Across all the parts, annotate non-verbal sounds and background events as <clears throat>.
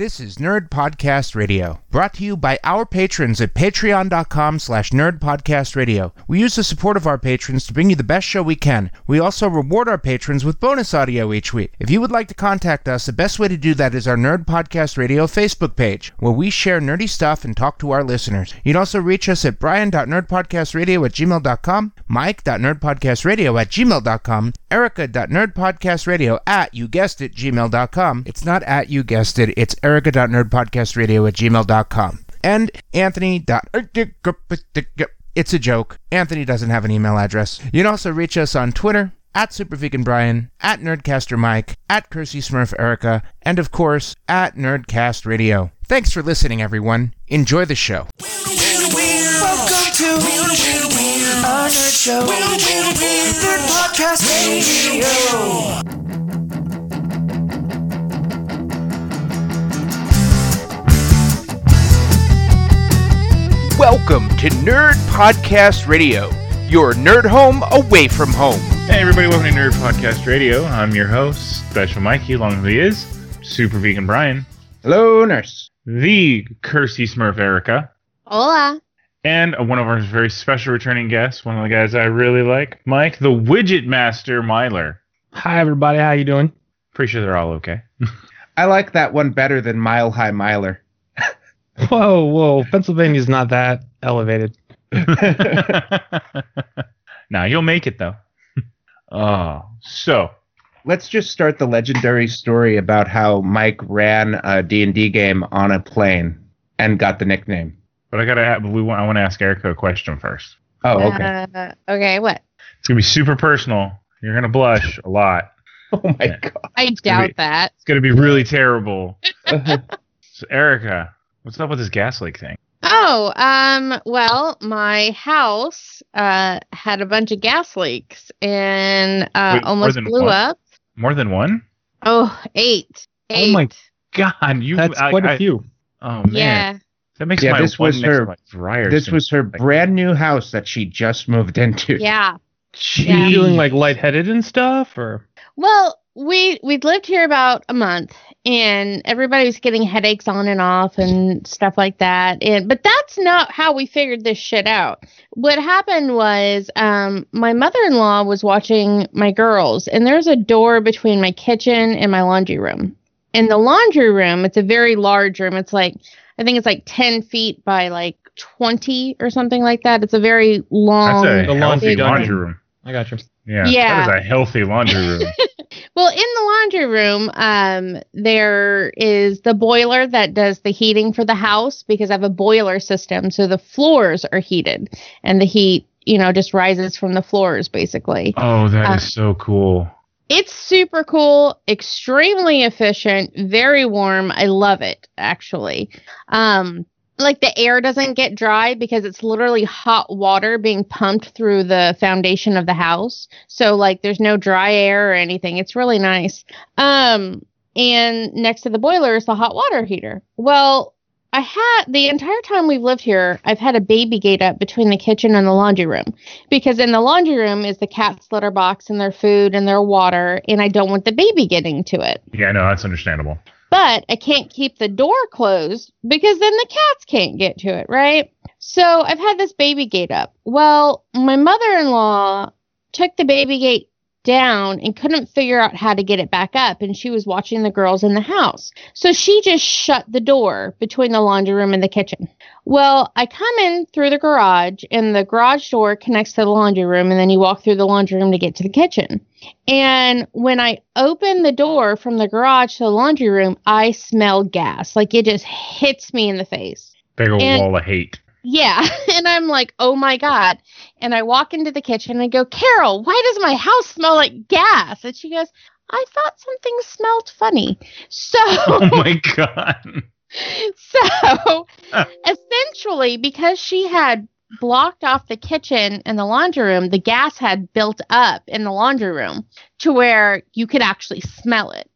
This is Nerd Podcast Radio, brought to you by our patrons at patreon.com slash nerdpodcastradio. We use the support of our patrons to bring you the best show we can. We also reward our patrons with bonus audio each week. If you would like to contact us, the best way to do that is our Nerd Podcast Radio Facebook page, where we share nerdy stuff and talk to our listeners. You can also reach us at brian.nerdpodcastradio at gmail.com, mike.nerdpodcastradio at gmail.com, erica.nerdpodcastradio at, you guessed it, gmail.com. It's not at you guessed it, it's erica.nerdpodcastradio at gmail.com. And Anthony. It's a joke. Anthony doesn't have an email address. You can also reach us on Twitter at SuperVeganBrian, at Nerdcaster Mike, at Kersey Smurf Erica, and of course, at Nerdcast Radio. Thanks for listening, everyone. Enjoy the show. Welcome to nerd show, Nerd Podcast Radio. Welcome to Nerd Podcast Radio, your nerd home away from home. Hey everybody, welcome to Nerd Podcast Radio. I'm your host, Special Mikey, along with me is Super Vegan Brian, Hello, nurse. the Kersey Smurf Erica, Hola. and one of our very special returning guests, one of the guys I really like, Mike, the Widget Master Myler. Hi everybody, how you doing? Pretty sure they're all okay. <laughs> I like that one better than Mile High Miler. Whoa, whoa, Pennsylvania's not that elevated. <laughs> now you'll make it though. <laughs> oh, so Let's just start the legendary story about how Mike ran a D&D game on a plane and got the nickname. but I gotta have, we want, I want to ask Erica a question first. Oh, okay. Uh, okay, what? It's gonna be super personal. You're gonna blush a lot. <laughs> oh my god. I doubt be- that. It's gonna be really terrible. So, Erica, what's up with this gas leak thing? Oh, um, well, my house uh had a bunch of gas leaks and uh Wait, almost blew one? up. More than one? Oh, eight. Eight. Oh my God, you. That's I- quite a I- few. Oh man, Yeah. that makes Yeah, my this one was her- dryer This was her like- brand new house that she just moved into. Yeah. <laughs> Are Yeah. you feeling like lightheaded and stuff, or Well, we we'd lived here about a month and everybody was getting headaches on and off and stuff like that. And but that's not how we figured this shit out. What happened was um my mother-in-law was watching my girls and there's a door between my kitchen and my laundry room. In the laundry room, it's a very large room. It's like I think it's like 10 feet by like 20 or something like that. It's a very long That's a The laundry laundry gun. room. I got you. Yeah, Yeah. that is a healthy laundry room. <laughs> Well, in the laundry room, um, there is the boiler that does the heating for the house because I have a boiler system, so the floors are heated, and the heat, you know, just rises from the floors basically. oh, that is Uh, so cool. It's super cool, extremely efficient, very warm. I love it actually. Um, like the air doesn't get dry because it's literally hot water being pumped through the foundation of the house. So like there's no dry air or anything. It's really nice. Um, and next to the boiler is the hot water heater. Well, I had the entire time we've lived here, I've had a baby gate up between the kitchen and the laundry room because in the laundry room is the cat's litter box and their food and their water, and I don't want the baby getting to it. Yeah, no, that's understandable. But I can't keep the door closed because then the cats can't get to it, right? So I've had this baby gate up. Well, my mother in law took the baby gate down and couldn't figure out how to get it back up, and she was watching the girls in the house. So she just shut the door between the laundry room and the kitchen. Well, I come in through the garage, and the garage door connects to the laundry room, and then you walk through the laundry room to get to the kitchen. And when I open the door from the garage to the laundry room, I smell gas. Like it just hits me in the face. Big old And- wall of hate. Yeah. <laughs> And I'm like, oh my God. And I walk into the kitchen and go, Carol, why does my house smell like gas? And she goes, I thought something smelled funny. So <laughs> Oh my god. <laughs> so essentially, because she had blocked off the kitchen and the laundry room, the gas had built up in the laundry room to where you could actually smell it.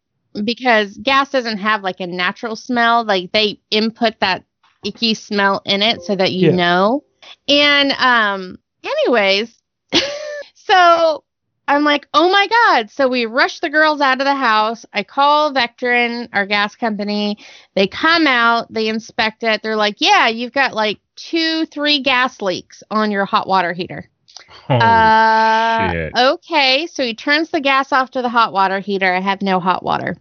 Because gas doesn't have like a natural smell, like they input that icky smell in it so that you Yeah. know. And um anyways, <laughs> so I'm like, oh my God. So we rush the girls out of the house. I call Vectren, our gas company. They come out, they inspect it. They're like, yeah, you've got like two, three gas leaks on your hot water heater. Holy uh, shit. Okay. So he turns the gas off to the hot water heater. I have no hot water.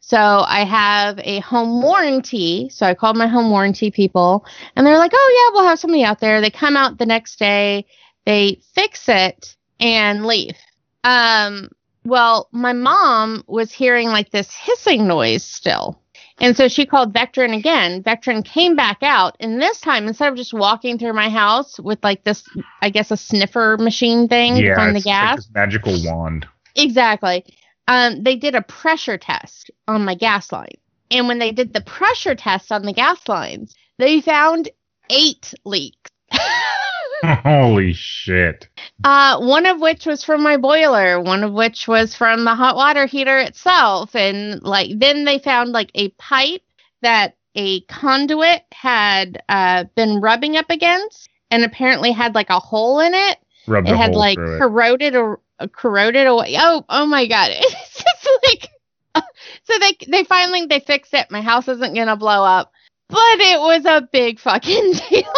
So I have a home warranty. So I called my home warranty people and they're like, oh, yeah, we'll have somebody out there. They come out the next day, they fix it and leave. Um, well, my mom was hearing like this hissing noise still. And so she called Vectren again. Vectren came back out, and this time, instead of just walking through my house with like this, I guess, a sniffer machine thing yeah, find the it's like gas, this magical wand. Exactly. Um, they did a pressure test on my gas line. And when they did the pressure test on the gas lines, they found eight leaks. <laughs> Holy shit. uh, one of which was from my boiler, one of which was from the hot water heater itself. And like then they found like a pipe that a conduit had uh, been rubbing up against and apparently had like a hole in it Rub it had like corroded or uh, corroded away. Oh, oh my god! <laughs> It's just like <laughs> so they they finally they fixed it. My house isn't gonna blow up, but it was a big fucking deal.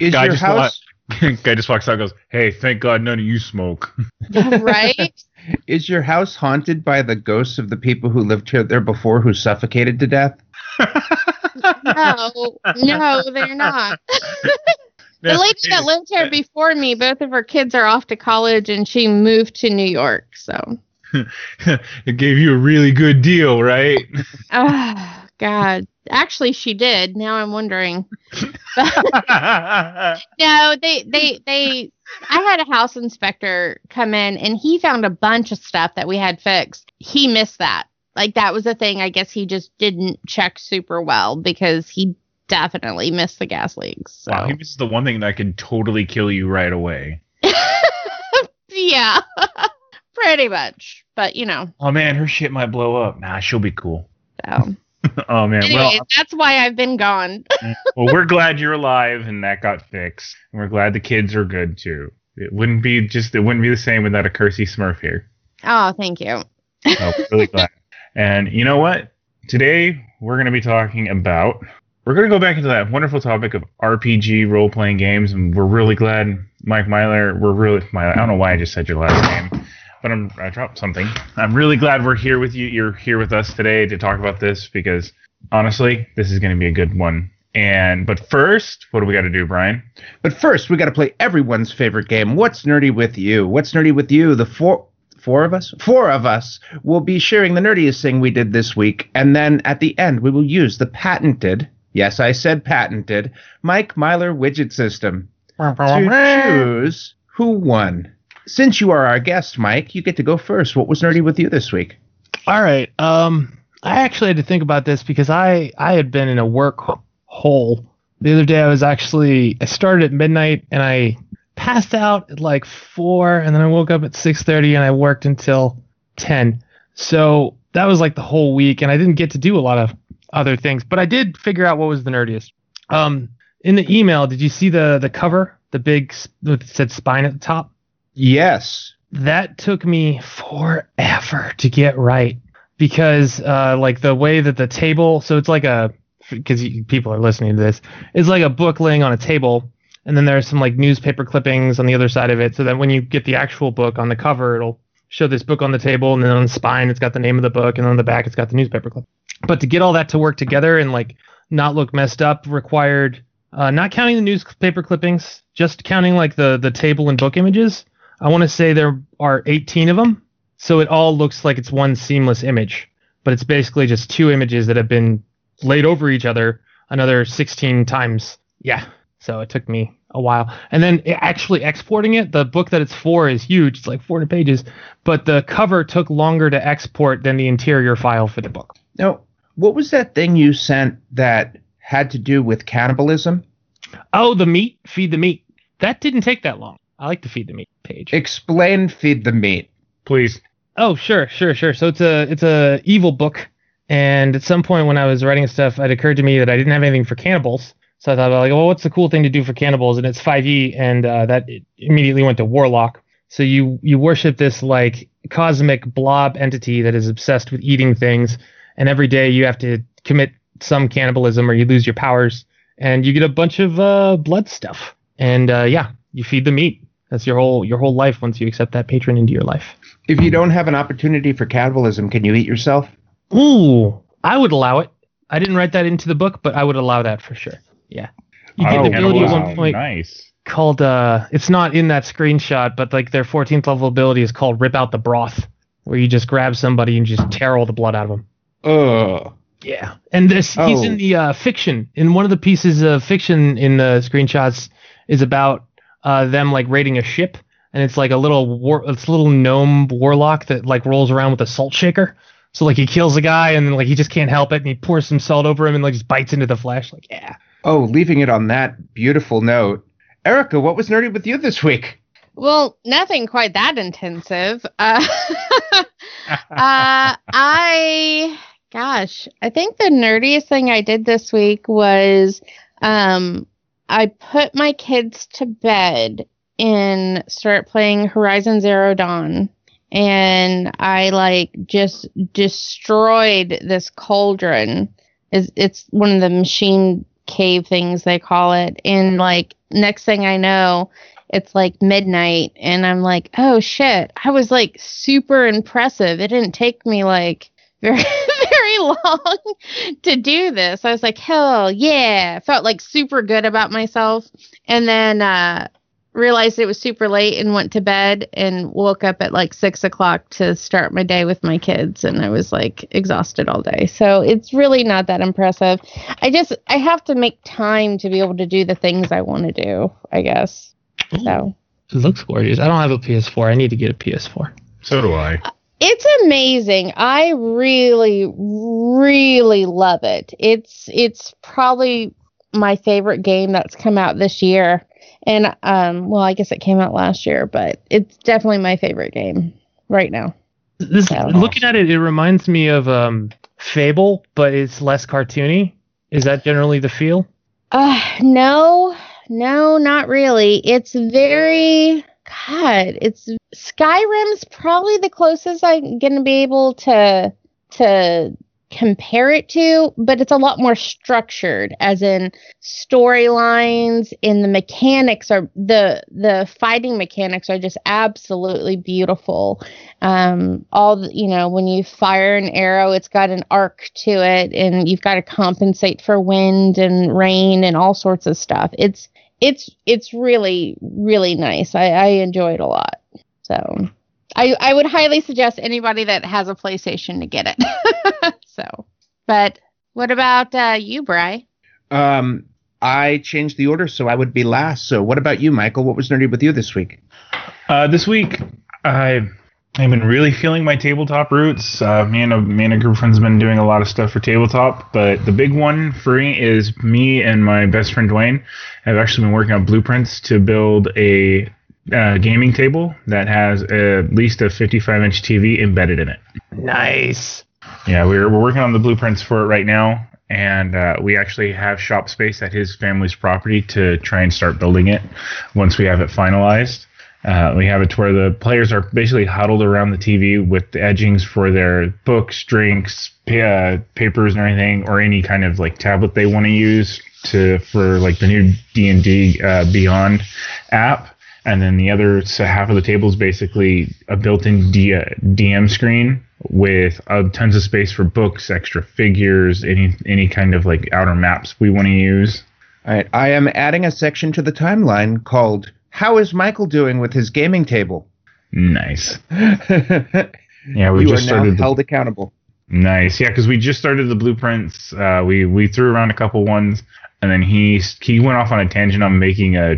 Is Guy your just house <laughs> Guy just walks out and goes, Hey, thank God none of you smoke. right? <laughs> is your house haunted by the ghosts of the people who lived here there before who suffocated to death? No, no, they're not. <laughs> The lady that lived here before me, both of her kids are off to college, and she moved to New York. So, it gave you a really good deal, right? oh <sighs> God, actually, she did. Now I'm wondering. <laughs> No, they they they I had a house inspector come in and he found a bunch of stuff that we had fixed. He missed that. Like that was a thing I guess he just didn't check super well because he definitely missed the gas leaks. So wow, he misses the one thing that can totally kill you right away. <laughs> yeah. <laughs> Pretty much. But you know, Oh man, her shit might blow up. Nah, she'll be cool. so <laughs> oh man, anyway, well, that's why I've been gone. <laughs> Mm, well, we're glad you're alive and that got fixed. And we're glad the kids are good too. It wouldn't be just it wouldn't be the same without a cursey Smurf here. oh, thank you. Oh, really <laughs> glad. And you know what? Today we're going to be talking about. We're going to go back into that wonderful topic of RPG role playing games, and we're really glad, Mike Myler. We're really. Myler, I don't know why I just said your last name, but I'm, I dropped something. I'm really glad we're here with you. You're here with us today to talk about this because honestly, this is going to be a good one. And but first, what do we got to do, Brian? But first, we got to play everyone's favorite game. What's nerdy with you? What's nerdy with you? The four four of us, four of us will be sharing the nerdiest thing we did this week, and then at the end, we will use the patented. Yes, I said patented. Mike Myler widget system to choose who won. Since you are our guest, Mike, you get to go first. What was nerdy with you this week? All right. Um, I actually had to think about this because I I had been in a work hole. The other day I was actually I started at midnight and I passed out at like four and then I woke up at six thirty and I worked until ten. So that was like the whole week and I didn't get to do a lot of other things, but I did figure out what was the nerdiest. Um, in the email, did you see the the cover, the big that said spine at the top? Yes. that took me forever to get right because uh like the way that the table so it's like a because people are listening to this it's like a book laying on a table and then there's some like newspaper clippings on the other side of it. So that when you get the actual book on the cover it'll show this book on the table and then on the spine it's got the name of the book and on the back it's got the newspaper clip. But to get all that to work together and like not look messed up required uh, not counting the newspaper clippings just counting like the the table and book images I want to say there are 18 of them. So it all looks like it's one seamless image, but it's basically just two images that have been laid over each other another 16 times. Yeah. So it took me a while. And then actually exporting it, the book that it's for is huge. It's like 400 pages, but the cover took longer to export than the interior file for the book. Now, what was that thing you sent that had to do with cannibalism? Oh, the meat, feed the meat. That didn't take that long. I like to feed the meat page. Explain feed the meat. Please. Oh, sure, sure, sure. So it's a it's a evil book, and at some point when I was writing stuff, it occurred to me that I didn't have anything for cannibals. So I thought, like, well, what's the cool thing to do for cannibals? And it's 5e, and uh, that immediately went to warlock. So you you worship this like cosmic blob entity that is obsessed with eating things, and every day you have to commit some cannibalism or you lose your powers, and you get a bunch of uh, blood stuff. And uh, yeah, you feed the meat. That's your whole your whole life once you accept that patron into your life. If you don't have an opportunity for cannibalism, can you eat yourself? Ooh, I would allow it. I didn't write that into the book, but I would allow that for sure. Yeah. You get Oh, an ability at one point Nice. called uh it's not in that screenshot, but like their 14th level ability is called rip out the broth, where you just grab somebody and just tear all the blood out of them. Ugh. Yeah. And this he's Oh. in the uh fiction. In one of the pieces of fiction in the screenshots is about uh them like raiding a ship and it's like a little war it's a little gnome warlock that like rolls around with a salt shaker. So like he kills a guy and then like he just can't help it and he pours some salt over him and like just bites into the flesh. Like yeah. Oh, leaving it on that beautiful note. Erica, what was nerdy with you this week? Well, nothing quite that intensive. Uh, <laughs> uh, I, gosh, I think the nerdiest thing I did this week was um, I put my kids to bed and start playing Horizon Zero Dawn. And I like just destroyed this cauldron. Is it's one of the machine cave things they call it. And like next thing I know, it's like midnight and I'm like, oh shit. I was like super impressive. It didn't take me like <laughs> very long <laughs> to do this. I was like, hell yeah. Felt like super good about myself. And then uh realized it was super late and went to bed and woke up at like six o'clock to start my day with my kids and I was like exhausted all day. So it's really not that impressive. I just I have to make time to be able to do the things I want to do, I guess. So It looks gorgeous. I don't have a PS4. I need to get a PS4. So do I. it's amazing. I really, really love it. It's it's probably my favorite game that's come out this year. And um well I guess it came out last year, but it's definitely my favorite game right now. This looking at it, it reminds me of um Fable, but it's less cartoony. Is that generally the feel? Uh no, no, not really. It's very God, it's Skyrim's probably the closest I'm gonna be able to to compare it to, but it's a lot more structured, as in storylines and the mechanics are the the fighting mechanics are just absolutely beautiful. Um, all the, you know, when you fire an arrow, it's got an arc to it, and you've got to compensate for wind and rain and all sorts of stuff. It's it's it's really really nice. I, I enjoy it a lot. So I I would highly suggest anybody that has a PlayStation to get it. <laughs> so, but what about uh, you, Bry? Um, I changed the order so I would be last. So, what about you, Michael? What was nerdy with you this week? Uh, this week, I I've been really feeling my tabletop roots. Uh, me and a me and a group of friends have been doing a lot of stuff for tabletop, but the big one for me is me and my best friend Dwayne have actually been working on blueprints to build a uh, gaming table that has at least a 55 inch TV embedded in it. Nice. Yeah, we're we're working on the blueprints for it right now, and uh, we actually have shop space at his family's property to try and start building it once we have it finalized. Uh, we have it to where the players are basically huddled around the TV with the edgings for their books, drinks, pa- uh, papers, and everything, or any kind of like tablet they want to use to for like the new D and D uh, Beyond app. And then the other s- half of the table is basically a built-in D- uh, DM screen with uh, tons of space for books, extra figures, any any kind of like outer maps we want to use. All right, I am adding a section to the timeline called "How is Michael doing with his gaming table?" Nice. <laughs> Yeah, we are just now started. The, held accountable. nice. Yeah, because we just started the blueprints. Uh, we we threw around a couple ones, and then he he went off on a tangent on making a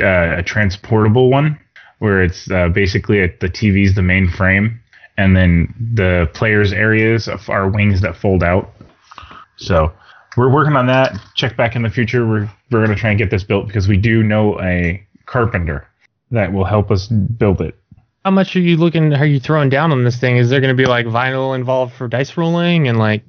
uh, a transportable one where it's uh, basically a, the TV's the main frame, and then the players' areas are wings that fold out. So we're working on that. Check back in the future. We're we're gonna try and get this built because we do know a carpenter that will help us build it. How much are you looking? Are you throwing down on this thing? Is there going to be like vinyl involved for dice rolling and like?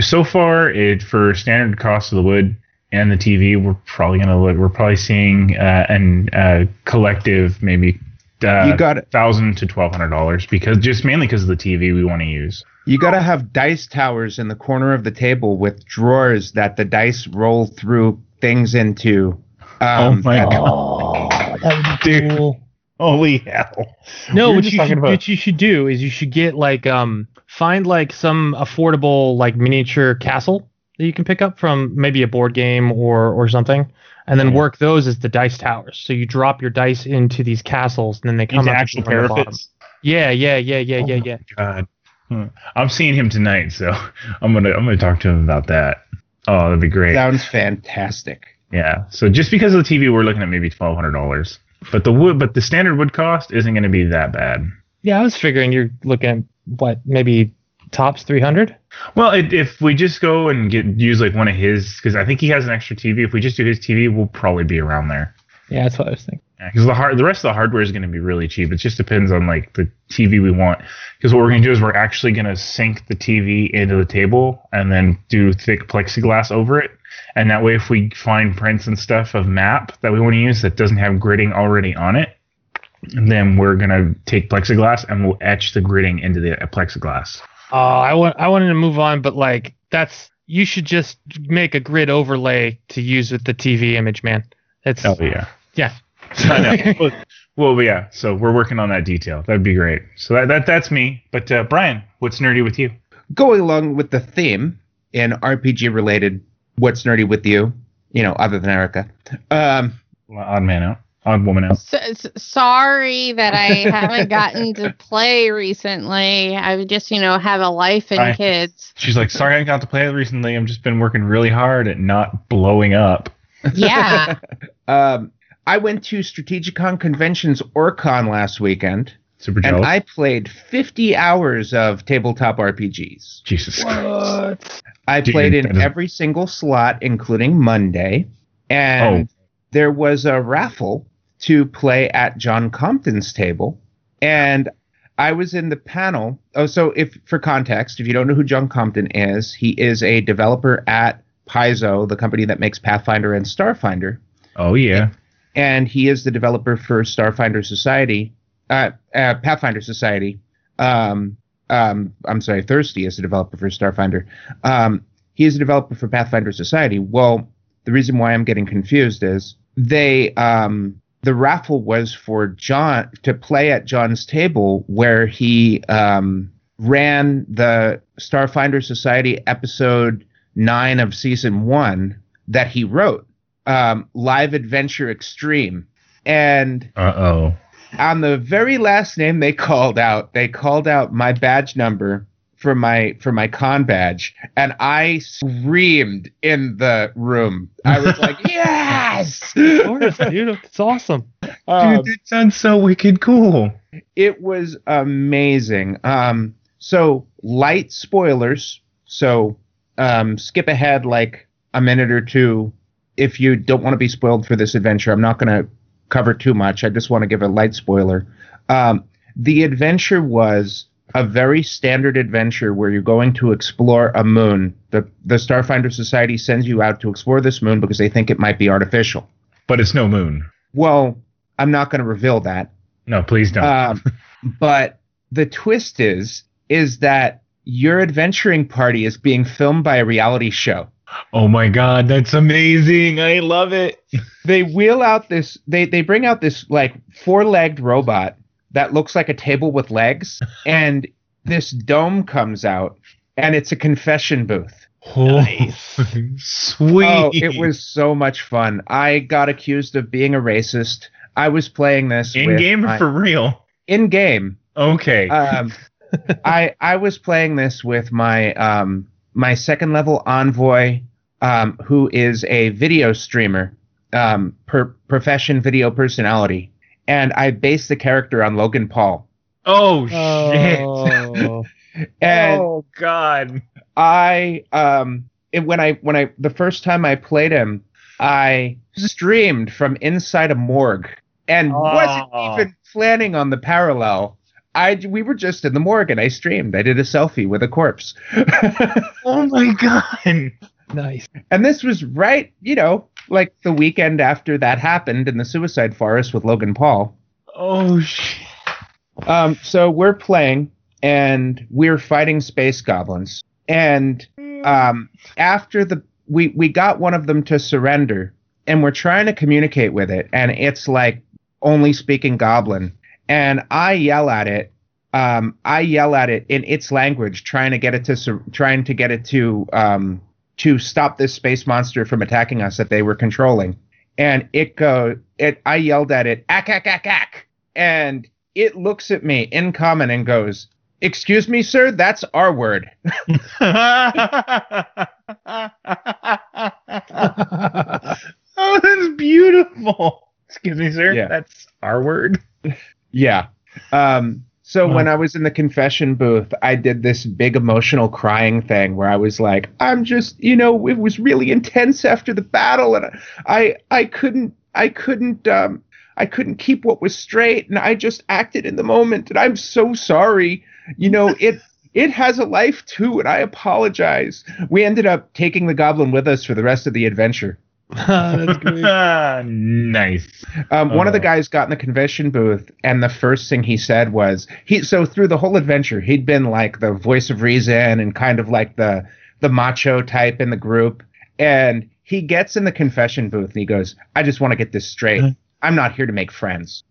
So far, it for standard cost of the wood and the TV, we're probably gonna look. We're probably seeing uh, an uh, collective maybe uh, You got it. thousand to twelve hundred dollars because just mainly because of the TV we want to use. You got to have dice towers in the corner of the table with drawers that the dice roll through things into. Um, oh my god! Oh, that would be <laughs> Dude. cool. Holy hell! No, We what you, should, about- what you should do is you should get like um find like some affordable like miniature castle that you can pick up from maybe a board game or or something, and then Yeah. work those as the dice towers. So you drop your dice into these castles, and then they come Into up actual from the bottom. parapets. Yeah, yeah, yeah, yeah, Oh yeah, yeah. God, Hmm. I'm seeing him tonight, so <laughs> I'm gonna I'm gonna talk to him about that. Oh, that'd be great. sounds fantastic. Yeah. So just because of the TV, we're looking at maybe twelve hundred dollars. But the wood, but the standard wood cost isn't going to be that bad. Yeah, I was figuring you're looking at what maybe tops three hundred. Well, it, if we just go and get use like one of his, because I think he has an extra TV. If we just do his TV, we'll probably be around there. Yeah, that's what I was thinking. Because the hard, the rest of the hardware is going to be really cheap. It just depends on like the TV we want. Because what we're going to do is we're actually going to sink the TV into the table and then do thick plexiglass over it. And that way, if we find prints and stuff of map that we want to use that doesn't have gridding already on it, then we're going to take plexiglass and we'll etch the gridding into the plexiglass. Oh, I want I wanted to move on, but like that's you should just make a grid overlay to use with the TV image, man. It's Oh yeah. yeah. <laughs> I know. well, well, yeah. So we're working on that detail. That'd be great. So that, that that's me. But uh, Brian, what's nerdy with you? Going along with the theme in RPG related, what's nerdy with you? You know, other than Erica. Um, Odd man out. Odd woman out. So, s- sorry that I <laughs> haven't gotten to play recently. I just, you know, have a life and I- kids. She's like, sorry, I got to play recently. I've just been working really hard at not blowing up. Yeah. <laughs> um, I went to Strategicon Conventions Orccon last weekend, Super and. I played 50 hours of tabletop RPGs. Jesus Christ. I Dude, played in every single slot, including Monday, and there was a raffle to play at John Compton's table, and I was in the panel. Oh, so if for context, if you don't know who John Compton is, he is a developer at Paizo, the company that makes Pathfinder and Starfinder, Oh yeah. and he is the developer for Starfinder Society, uh, uh, Pathfinder Society. Um, um, I'm sorry, Thirsty is a developer for Starfinder. Um, he is a developer for Pathfinder Society. Well, the reason why I'm getting confused is they um, the raffle was for John to play at John's table where he um, ran the Starfinder Society episode nine of season one that he wrote, um, Live Adventure Extreme, and Uh oh. On the very last name they called out, they called out my badge number for my for my con badge, and I screamed in the room. I was like, <laughs> "Yes!" Of course, dude, it's awesome. Um, Dude, that sounds so wicked cool. it was amazing. Um, so light spoilers. So um, skip ahead like a minute or two if you don't want to be spoiled for this adventure. I'm not going to cover too much. I just want to give a light spoiler. Um, the adventure was a very standard adventure where you're going to explore a moon. The the Starfinder Society sends you out to explore this moon because they think it might be artificial. But it's no moon. Well, I'm not going to reveal that. No, please don't. Um, <laughs> but the twist is is that your adventuring party is being filmed by a reality show. Oh my god, that's amazing. I love it. They wheel out this they they bring out this like four-legged robot that looks like a table with legs <laughs> and this dome comes out and it's a confession booth. Nice. Sweet. Oh, it was so much fun. I got accused of being a racist. I was playing this in game my- for real. in game. Okay. um, <laughs> I I was playing this with my um my second level envoy, um, who is a video streamer, um, per profession video personality, and I based the character on Logan Paul. oh shit. Oh, <laughs> And oh god. I um it, when I when I the first time I played him, I streamed from inside a morgue and wasn't Oh. even planning on the parallel. I we were just in the morgue and I streamed. I did a selfie with a corpse. <laughs> Oh my god. nice. and this was right, you know, like the weekend after that happened in the suicide forest with Logan Paul. Oh shit. Um, so we're playing and we're fighting space goblins. And um, after the we we got one of them to surrender, and we're trying to communicate with it, and it's like only speaking goblin. And I yell at it. Um, I yell at it in its language, trying to get it to trying to get it to um, to stop this space monster from attacking us that they were controlling. And it go it. I yelled at it, ack ack ack ack, and it looks at me in common and goes, "Excuse me, sir, that's our word." <laughs> <laughs> oh, that's beautiful. Excuse me, sir. Yeah. That's our word. <laughs> Yeah. Um, so Wow. when I was in the confession booth, I did this big emotional crying thing where I was like, I'm just, you know, it was really intense after the battle and I I couldn't I couldn't um I couldn't keep what was straight and I just acted in the moment and I'm so sorry. You know, it <laughs> it has a life too and I apologize. We ended up taking the goblin with us for the rest of the adventure. <laughs> That's great. <laughs> nice. Um, one of the Oh. guys got in the convention booth, and the first thing he said was he. So through the whole adventure, he'd been like the voice of reason and kind of like the the macho type in the group. And he gets in the confession booth and he goes, "I just want to get this straight. <laughs> I'm not here to make friends."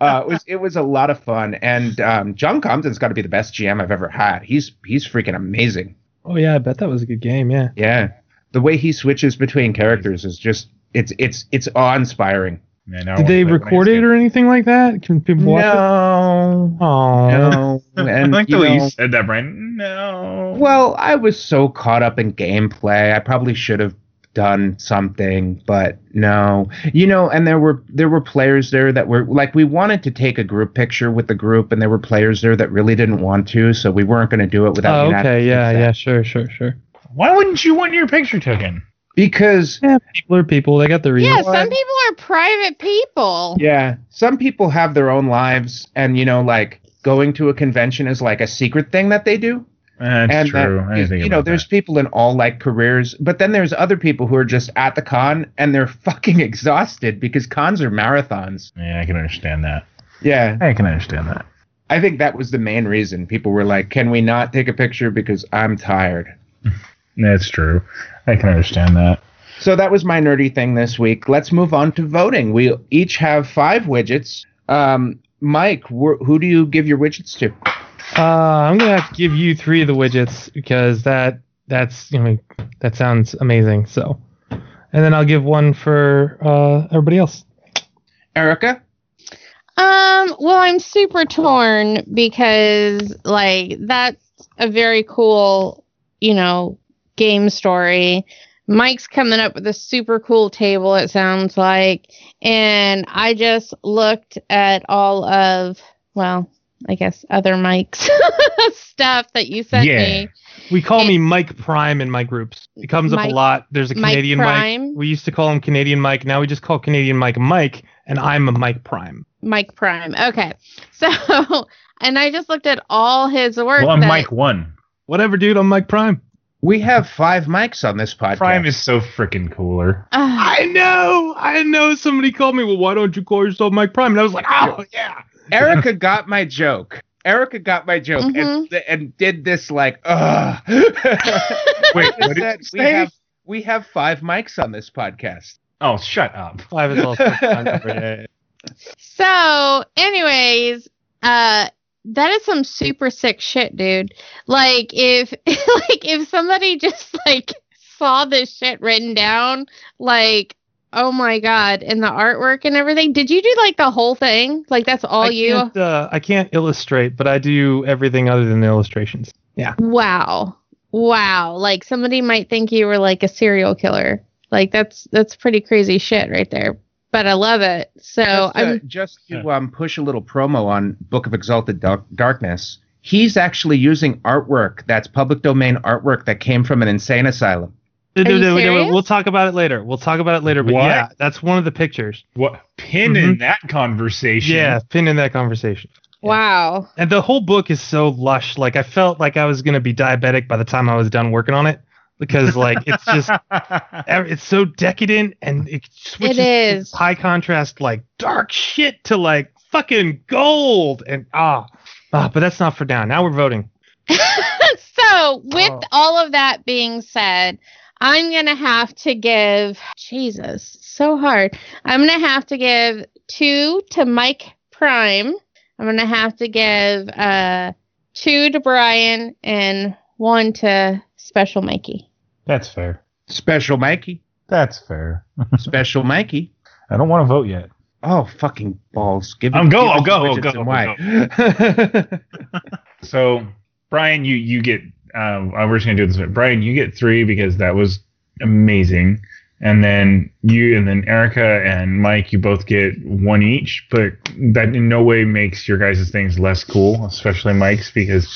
Uh, it was it was a lot of fun, and um, John Compton's got to be the best GM I've ever had. He's he's freaking amazing. Oh yeah, I bet that was a good game. Yeah. Yeah, the way he switches between characters is just it's it's it's awe inspiring. Man, Did they record it or anything like that? Can people watch it? No, Oh. no, <laughs> and I like you the way you said that, Brian. No. well, I was so caught up in gameplay. I probably should have done something, but no. You know, and there were there were players there that were like we wanted to take a group picture with the group, and there were players there that really didn't want to, so we weren't going to do it without. Oh, okay. Yeah. consent. Yeah. Sure. Sure. Sure. Why wouldn't you want your picture taken? Because Yeah. People are people. They got the reason. Yeah, some people are private people. Yeah, some people have their own lives, and you know, like going to a convention is like a secret thing that they do. That's and true. I didn't you know, there's that. people in all like careers, but then there's other people who are just at the con and they're <laughs> fucking exhausted because cons are marathons. Yeah, I can understand that. Yeah, I can understand that. I think that was the main reason people were like, "Can we not take a picture because I'm tired?" <laughs> That's true. I can understand that. So that was my nerdy thing this week. Let's move on to voting. We each have five widgets. Um, Mike, wh- who do you give your widgets to? Uh, I'm gonna have to give you three of the widgets because that that's you know that sounds amazing. So, and then I'll give one for uh, everybody else. Erica? Um, well, I'm super torn because like that's a very cool, you know, game story. Mike's coming up with a super cool table, it sounds like. And I just looked at all of, well, I guess other Mike's <laughs> stuff that you sent Yeah. me. We call It- me Mike Prime in my groups. It comes up a lot. There's a Mike Canadian Prime? Mike. We used to call him Canadian Mike. Now we just call Canadian Mike Mike, and I'm a Mike Prime. Mike Prime. Okay. So, <laughs> and I just looked at all his work. Well, I'm that- Mike One. Whatever, dude. I'm Mike Prime. We have five mics on this podcast. Prime is so freaking cooler. Ugh. <sighs> I know. I know. Somebody called me. Well, why don't you call yourself Mike Prime? And I was like, oh yeah. Erica got my joke. Erica got my joke and, Mm-hmm. and did this like, ugh. <laughs> Wait, what did said, you we have we have five mics on this podcast. Oh, shut up. Five is also. <laughs> So, anyways, uh that is some super sick shit, dude. Like if <laughs> like if somebody just like saw this shit written down, like oh my god, and the artwork and everything. Did you do like the whole thing? Like that's all I you? Can't, uh, I can't illustrate, but I do everything other than the illustrations. Yeah. Wow. Wow. Like somebody might think you were like a serial killer. Like that's that's pretty crazy shit right there. But I love it. So just, uh, I'm just to um, push a little promo on Book of Exalted Dark- Darkness. He's actually using artwork that's public domain artwork that came from an insane asylum. No, you no, no, no. We'll talk about it later. We'll talk about it later. But What? yeah, that's one of the pictures. What? Pin in that conversation. Yeah, pin in that conversation. wow. And the whole book is so lush. Like I felt like I was gonna be diabetic by the time I was done working on it. because like it's just <laughs> it's so decadent and it switches is. high contrast like dark shit to like fucking gold and ah ah. But that's not for now. Now we're voting. <laughs> so, with Oh. all of that being said, I'm going to have to give, Jesus, so hard. I'm going to have to give two to Mike Prime. I'm going to have to give uh, two to Brian and one to Special Mikey. That's fair. Special Mikey. That's fair. <laughs> Special Mikey. I don't want to vote yet. Oh, fucking balls. Give I'm it- go, give I'll us go, I'll widgets go, and why. <laughs> So, Brian, you you get. Um, uh, we're just gonna do this. Brian, you get three because that was amazing, and then you and then Erica and Mike, you both get one each. But that in no way makes your guys' things less cool, especially Mike's, because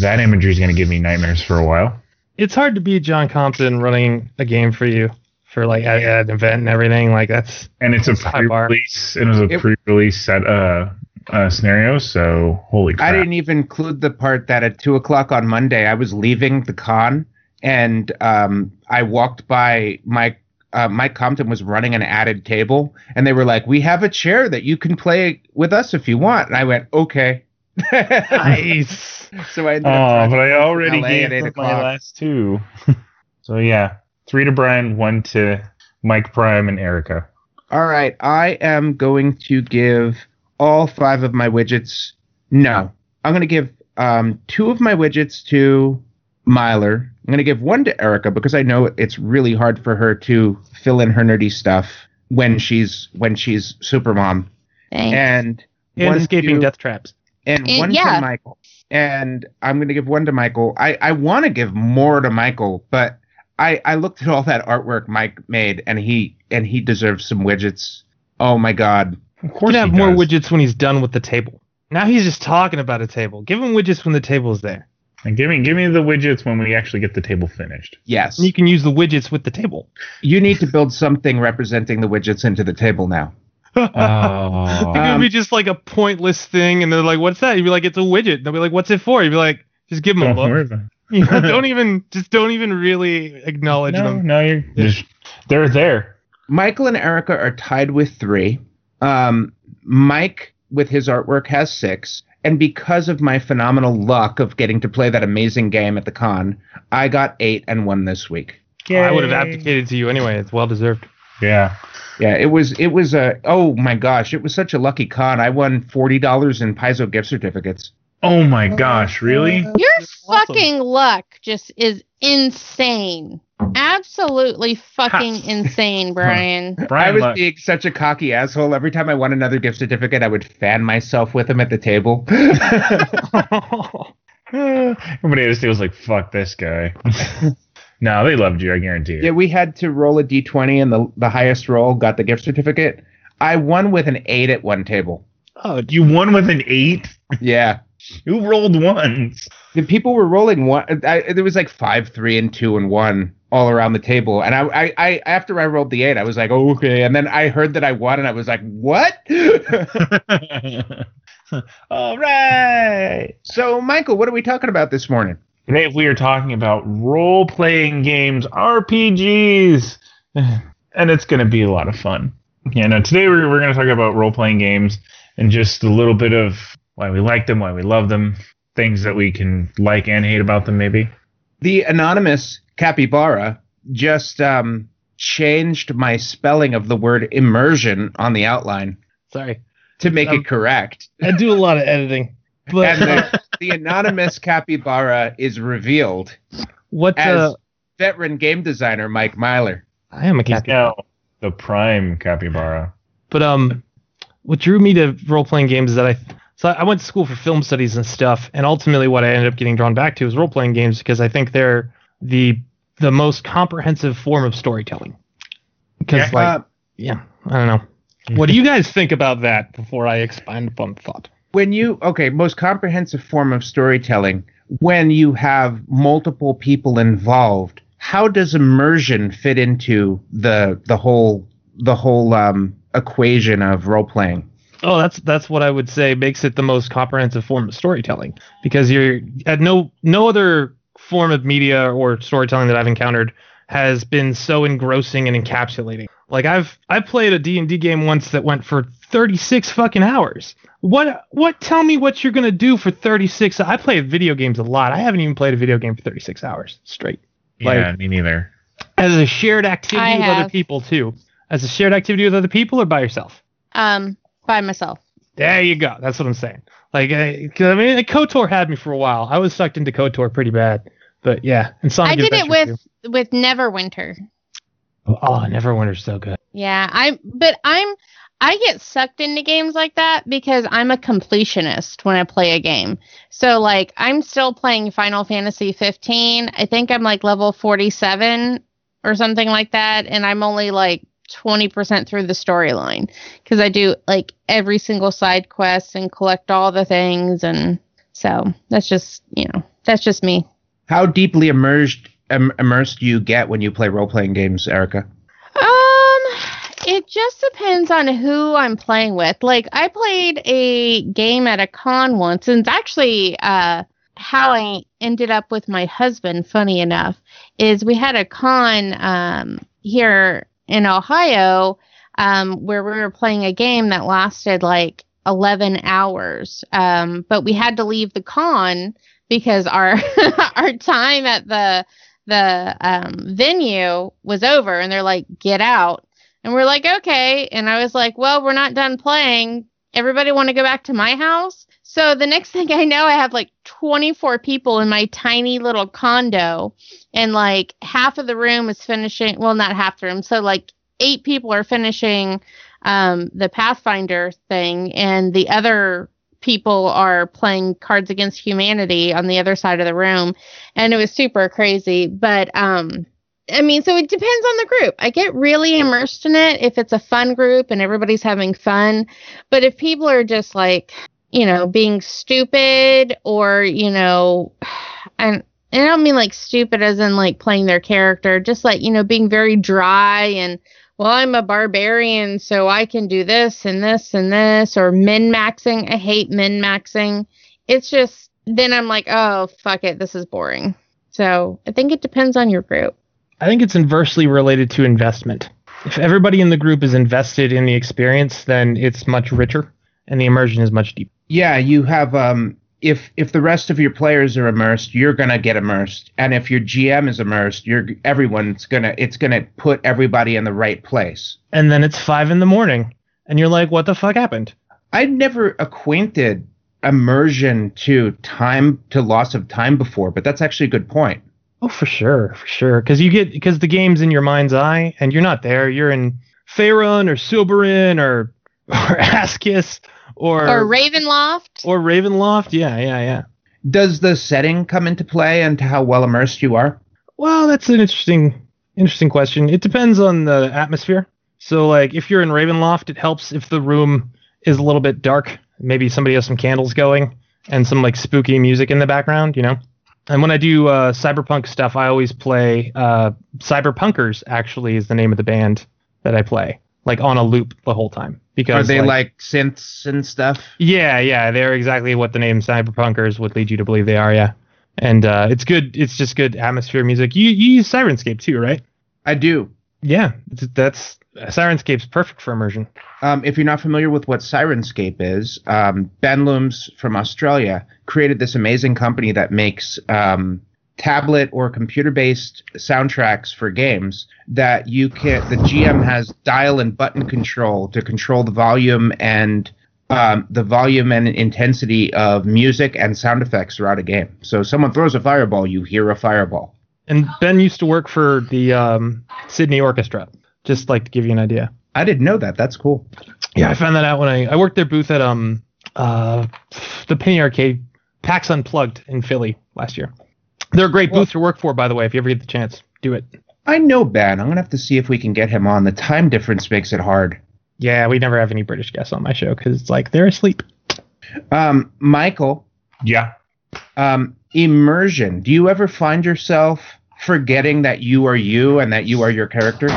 that imagery is gonna give me nightmares for a while. It's hard to beat John Compton running a game for you for like at, at an event and everything. Like that's And it's a It's high bar. pre-release. It was a It- pre-release set uh, uh scenario. So holy crap! I didn't even include the part that at two o'clock on Monday I was leaving the con and um, I walked by Mike. Uh, Mike Compton was running an added table, and they were like, "We have a chair that you can play with us if you want." And I went, "Okay." nice. <laughs> so I ended Oh, but I already LA gave at eight up my last two. <laughs> so yeah, three to Brian, one to Mike Prime and Erica. All right, I am going to give all five of my widgets. No, I'm going to give um, two of my widgets to Myler. I'm going to give one to Erica because I know it's really hard for her to fill in her nerdy stuff when she's when she's supermom. Thanks. And And one escaping to- death traps. and And- one yeah. to Michael. And I'm going to give one to Michael. I, I want to give more to Michael, but I, I looked at all that artwork Mike made, and he and he deserves some widgets. Oh my god! Of course, can have he more widgets when he's done with the table. Now he's just talking about a table. Give him widgets when the table's there. And give me give me the widgets when we actually get the table finished. Yes, And you can use the widgets with the table. you need to build something representing the widgets into the table now. <laughs> It Oh, could Um, be just like a pointless thing, and they're like, "What's that?" You'd be like, "It's a widget." They'll be like, "What's it for?" You'd be like, "Just give them a don't look." Worry about it. You know, <laughs> don't even, just don't even really acknowledge No, them. no, you're just they're there. Michael and Erica are tied with three. Um, Mike, with his artwork, has six. And because of my phenomenal luck of getting to play that amazing game at the con, I got eight and won this week. I would have abdicated to you anyway. It's well deserved. Yeah. Yeah, it was it was a oh my gosh, it was such a lucky con. I won forty dollars in Paizo gift certificates. Oh my gosh, really? Your awesome. fucking luck just is insane. Absolutely fucking insane, <laughs> Brian. I Brian, was luck- being such a cocky asshole. Every time I won another gift certificate, I would fan myself with them at the table. <laughs> <laughs> everybody at this table was like, "Fuck this guy." no, they loved you. I guarantee yeah, we had to roll a d20, and the the highest roll got the gift certificate. I won with an eight at one table. oh, You won with an eight. Yeah, <laughs> You rolled ones. the people were rolling one. I, there was like five, three, and two, and one all around the table. And I, I, I, after I rolled the eight, I was like, oh, okay. And then I heard that I won, and I was like, what? <laughs> All right. so, Michael, what are we talking about this morning? Today we are talking about role playing games, RPGs, <sighs> and it's going to be a lot of fun. Yeah, no, today we're, we're going to talk about role playing games and just a little bit of why we like them, why we love them, things that we can like and hate about them, maybe. The anonymous capybara just um, changed my spelling of the word immersion on the outline sorry. to make Um, it correct. I do a lot of editing. But And the, <laughs> the anonymous capybara is revealed what? as Uh, veteran game designer Mike Myler. I am a He's cat. now the prime capybara. But um, what drew me to role playing games is that I so I went to school for film studies and stuff, and ultimately what I ended up getting drawn back to is role playing games because I think they're the the most comprehensive form of storytelling. Because Yeah. like Uh, yeah, I don't know. What do you guys think about that before I expand upon thought? when you okay most comprehensive form of storytelling when you have multiple people involved how does immersion fit into the the whole the whole um equation of role playing Oh, that's that's what I would say makes it the most comprehensive form of storytelling because you're at no no other form of media or storytelling that I've encountered has been so engrossing and encapsulating. Like I've I played a D&D game once that went for 36 fucking hours. What what tell me what you're going to do for 36 I play video games a lot. I haven't even played a video game for 36 hours straight. Yeah, me neither. As a shared activity I with other people too. As a shared activity with other people or by yourself? Um, by myself. There you go. That's what I'm saying. Like, I, I mean, KOTOR had me for a while. I was sucked into KOTOR pretty bad. But yeah, and Sonic I did it Adventure with with Neverwinter. Oh, Neverwinter's so good. Yeah, I but I'm I get sucked into games like that because I'm a completionist when I play a game. So like I'm still playing Final Fantasy 15. I think I'm like level 47 or something like that and I'm only like 20% through the storyline cuz I do like every single side quest and collect all the things and so that's just, you know, that's just me. How deeply immersed im- immersed do you get when you play role playing games, Erica? Um, it just depends on who I'm playing with. Like I played a game at a con once, and it's actually uh how I ended up with my husband. Funny enough, is we had a con um here in Ohio um where we were playing a game that lasted like 11 hours. Um, but we had to leave the con because our <laughs> our time at the the um, venue was over. And they're like get out. And we're like okay. And i was like well we're not done playing. Everybody want to go back to my house so the next <laughs> thing i know i have like 24 people in my tiny little condo and like half of the room is finishing well not half the room so like eight people are finishing um, the pathfinder thing and the other people are playing cards against humanity on the other side of the room and it was super crazy but um i mean so it depends on the group. I get really immersed in it if it's a fun group and everybody's having fun but if people are just like you know being stupid or you know <sighs> and and I don't mean like stupid as in like playing their character, just like, you know, being very dry and, well, I'm a barbarian, so I can do this and this and this, or min maxing. I hate min maxing. It's just, then I'm like, oh, fuck it, this is boring. So I think it depends on your group. I think it's inversely related to investment. If everybody in the group is invested in the experience, then it's much richer and the immersion is much deeper. Yeah, you have um if if the rest of your players are immersed, you're gonna get immersed. And if your GM is immersed, you're everyone's gonna it's gonna put everybody in the right place. And then it's five in the morning and you're like, what the fuck happened? I'd never acquainted immersion to time to loss of time before, but that's actually a good point. Oh, for sure, for sure. Because you get because the game's in your mind's eye, and you're not there. You're in Faerun or Silberin or or <laughs> Askis or Or Ravenloft. or Ravenloft. Yeah, yeah, yeah. Does the setting come into play and how well immersed you are? Well, that's an interesting interesting question. It depends on the atmosphere. So, like, if you're in Ravenloft, it helps if the room is a little bit dark. Maybe somebody has some candles going and some like spooky music in the background, you know. And when I do uh, cyberpunk stuff, I always play uh, Cyberpunkers. Actually, is the name of the band that I play, like on a loop the whole time. Because Are they like, synths and stuff? yeah, yeah, they're exactly what the name Cyberpunkers would lead you to believe they are. Yeah, and uh, it's good. It's just good atmosphere music. You you use Syrinscape too, right? I do. Yeah, it's, that's Syrinscape's perfect for immersion. Um, if you're not familiar with what Syrinscape is, um, Ben Loomes from Australia created this amazing company that makes um, tablet or computer-based soundtracks for games that you can. The GM has dial and button control to control the volume and um, the volume and intensity of music and sound effects throughout a game. So, someone throws a fireball, you hear a fireball. And Ben used to work for the um, Sydney Orchestra. Just like to give you an idea. I didn't know that. That's cool. Yeah, I found that out when I, I worked their booth at um uh the Penny Arcade PAX Unplugged in Philly last year. They're a great Well- booth to work for, by the way. If you ever get the chance, do it. I know Ben. I'm gonna have to see if we can get him on. The time difference makes it hard. Yeah, we never have any British guests on my show because it's like they're asleep. Um, Michael, Yeah. um, immersion. Do you ever find yourself forgetting that you are you and that you are your character?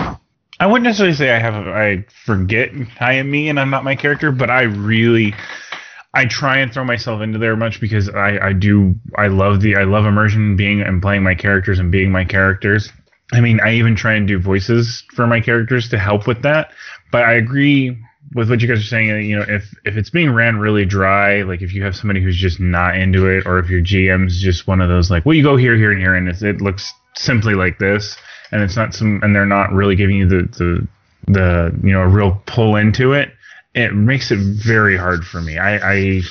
I wouldn't necessarily say I have. I forget I am me and I'm not my character, but I really, I try and throw myself into there much because I, I do I love the I love immersion being and playing my characters and being my characters. I mean, I even try and do voices for my characters to help with that. But I agree with what you guys are saying. You know, if if it's being ran really dry, like if you have somebody who's just not into it, or if your GM's just one of those like, well, you go here, here, and here, and it, it looks simply like this, and it's not some, and they're not really giving you the the the you know a real pull into it it makes it very hard for me. I, I,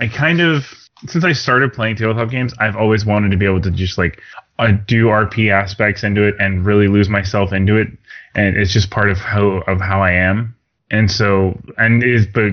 I kind of since I started playing tabletop games, I've always wanted to be able to just like uh, do RP aspects into it and really lose myself into it, and it's just part of how of how I am. And so, and is but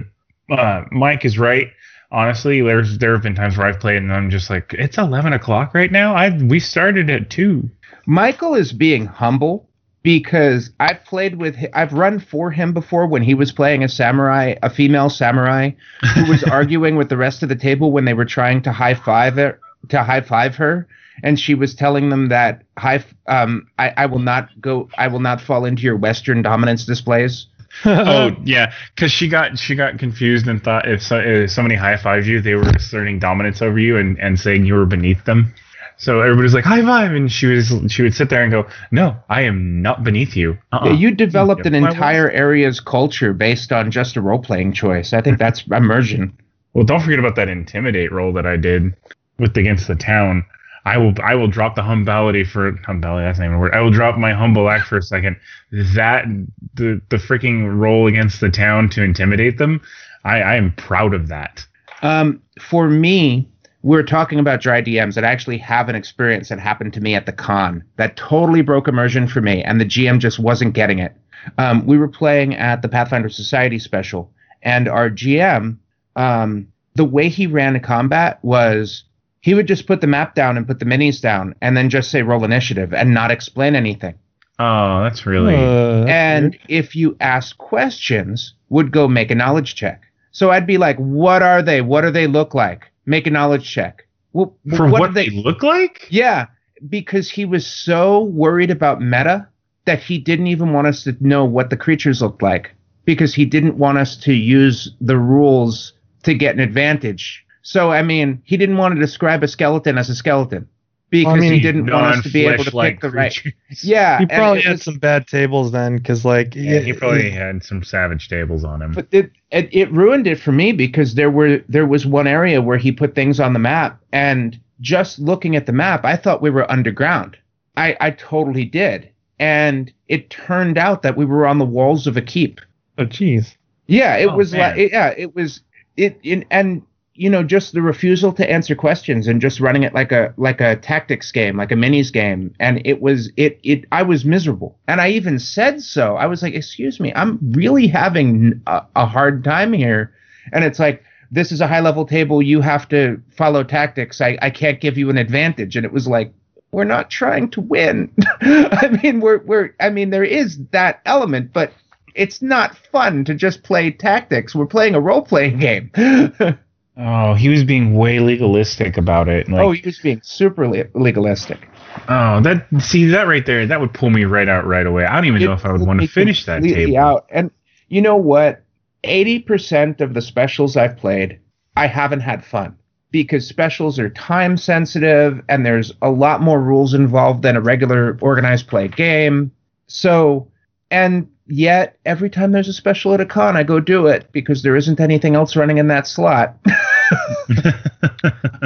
uh, Mike is right. Honestly, there's there have been times where I've played and I'm just like, it's eleven o'clock right now. I we started at two. Michael is being humble because I've played with hi- I've run for him before when he was playing a samurai, a female samurai who was <laughs> arguing with the rest of the table when they were trying to high five her, to high five her and she was telling them that high um I, I will not go I will not fall into your western dominance displays. <laughs> oh <laughs> yeah, because she got she got confused and thought if, so, if somebody high fived you, they were asserting dominance over you and, and saying you were beneath them. So everybody was like high five, and she was she would sit there and go, "No, I am not beneath you." Uh-uh. You developed an Yeah, entire area's culture based on just a role playing choice. I think that's immersion. Well, don't forget about that intimidate role that I did with against the town. I will I will drop the humbality for humbality. That's not even a word. I will drop my humble act for a second. That the the freaking roll against the town to intimidate them. I I am proud of that. Um, for me, we're talking about dry DMs that actually have an experience that happened to me at the con that totally broke immersion for me, and the GM just wasn't getting it. Um, we were playing at the Pathfinder Society special, and our GM, um, the way he ran a combat was he would just put the map down and put the minis down, and then just say roll initiative and not explain anything. Oh, that's really Uh, and if you ask questions, would go make a knowledge check. So I'd be like, "What are they? What do they look like?" Make a knowledge check. Well, for what, do they look like. Yeah, because he was so worried about meta that he didn't even want us to know what the creatures looked like because he didn't want us to use the rules to get an advantage. So I mean, he didn't want to describe a skeleton as a skeleton because mean, he didn't want us to be able to pick the right. <laughs> Yeah, he probably had was- some bad tables then, because like Yeah, he probably had some savage tables on him. but it, it it ruined it for me because there were there was one area where he put things on the map and just looking at the map i thought we were underground i i totally did and it turned out that we were on the walls of a keep oh jeez. yeah it Oh, was man. like yeah it was it in and you know just the refusal to answer questions and just running it like a like a tactics game like a minis game. And it was it it i was miserable. And i even said so. I was like excuse me i'm really having a, a hard time here. And it's like this is a high level table. You have to follow tactics. I i can't give you an advantage. And it was like we're not trying to win. <laughs> I mean we're we're i mean there is that element but it's not fun to just play tactics. We're playing a role playing game <laughs> Oh, he was being way legalistic about it. Like, oh he was being super le- legalistic oh, that see that right there, that would pull me right out right away. I don't even know if I would want to finish that completely table. out and you know what 80% of the specials i've played i haven't had fun because specials are time sensitive and there's a lot more rules involved than a regular organized play game so and yet every time there's a special at a con i go do it because there isn't anything else running in that slot <laughs>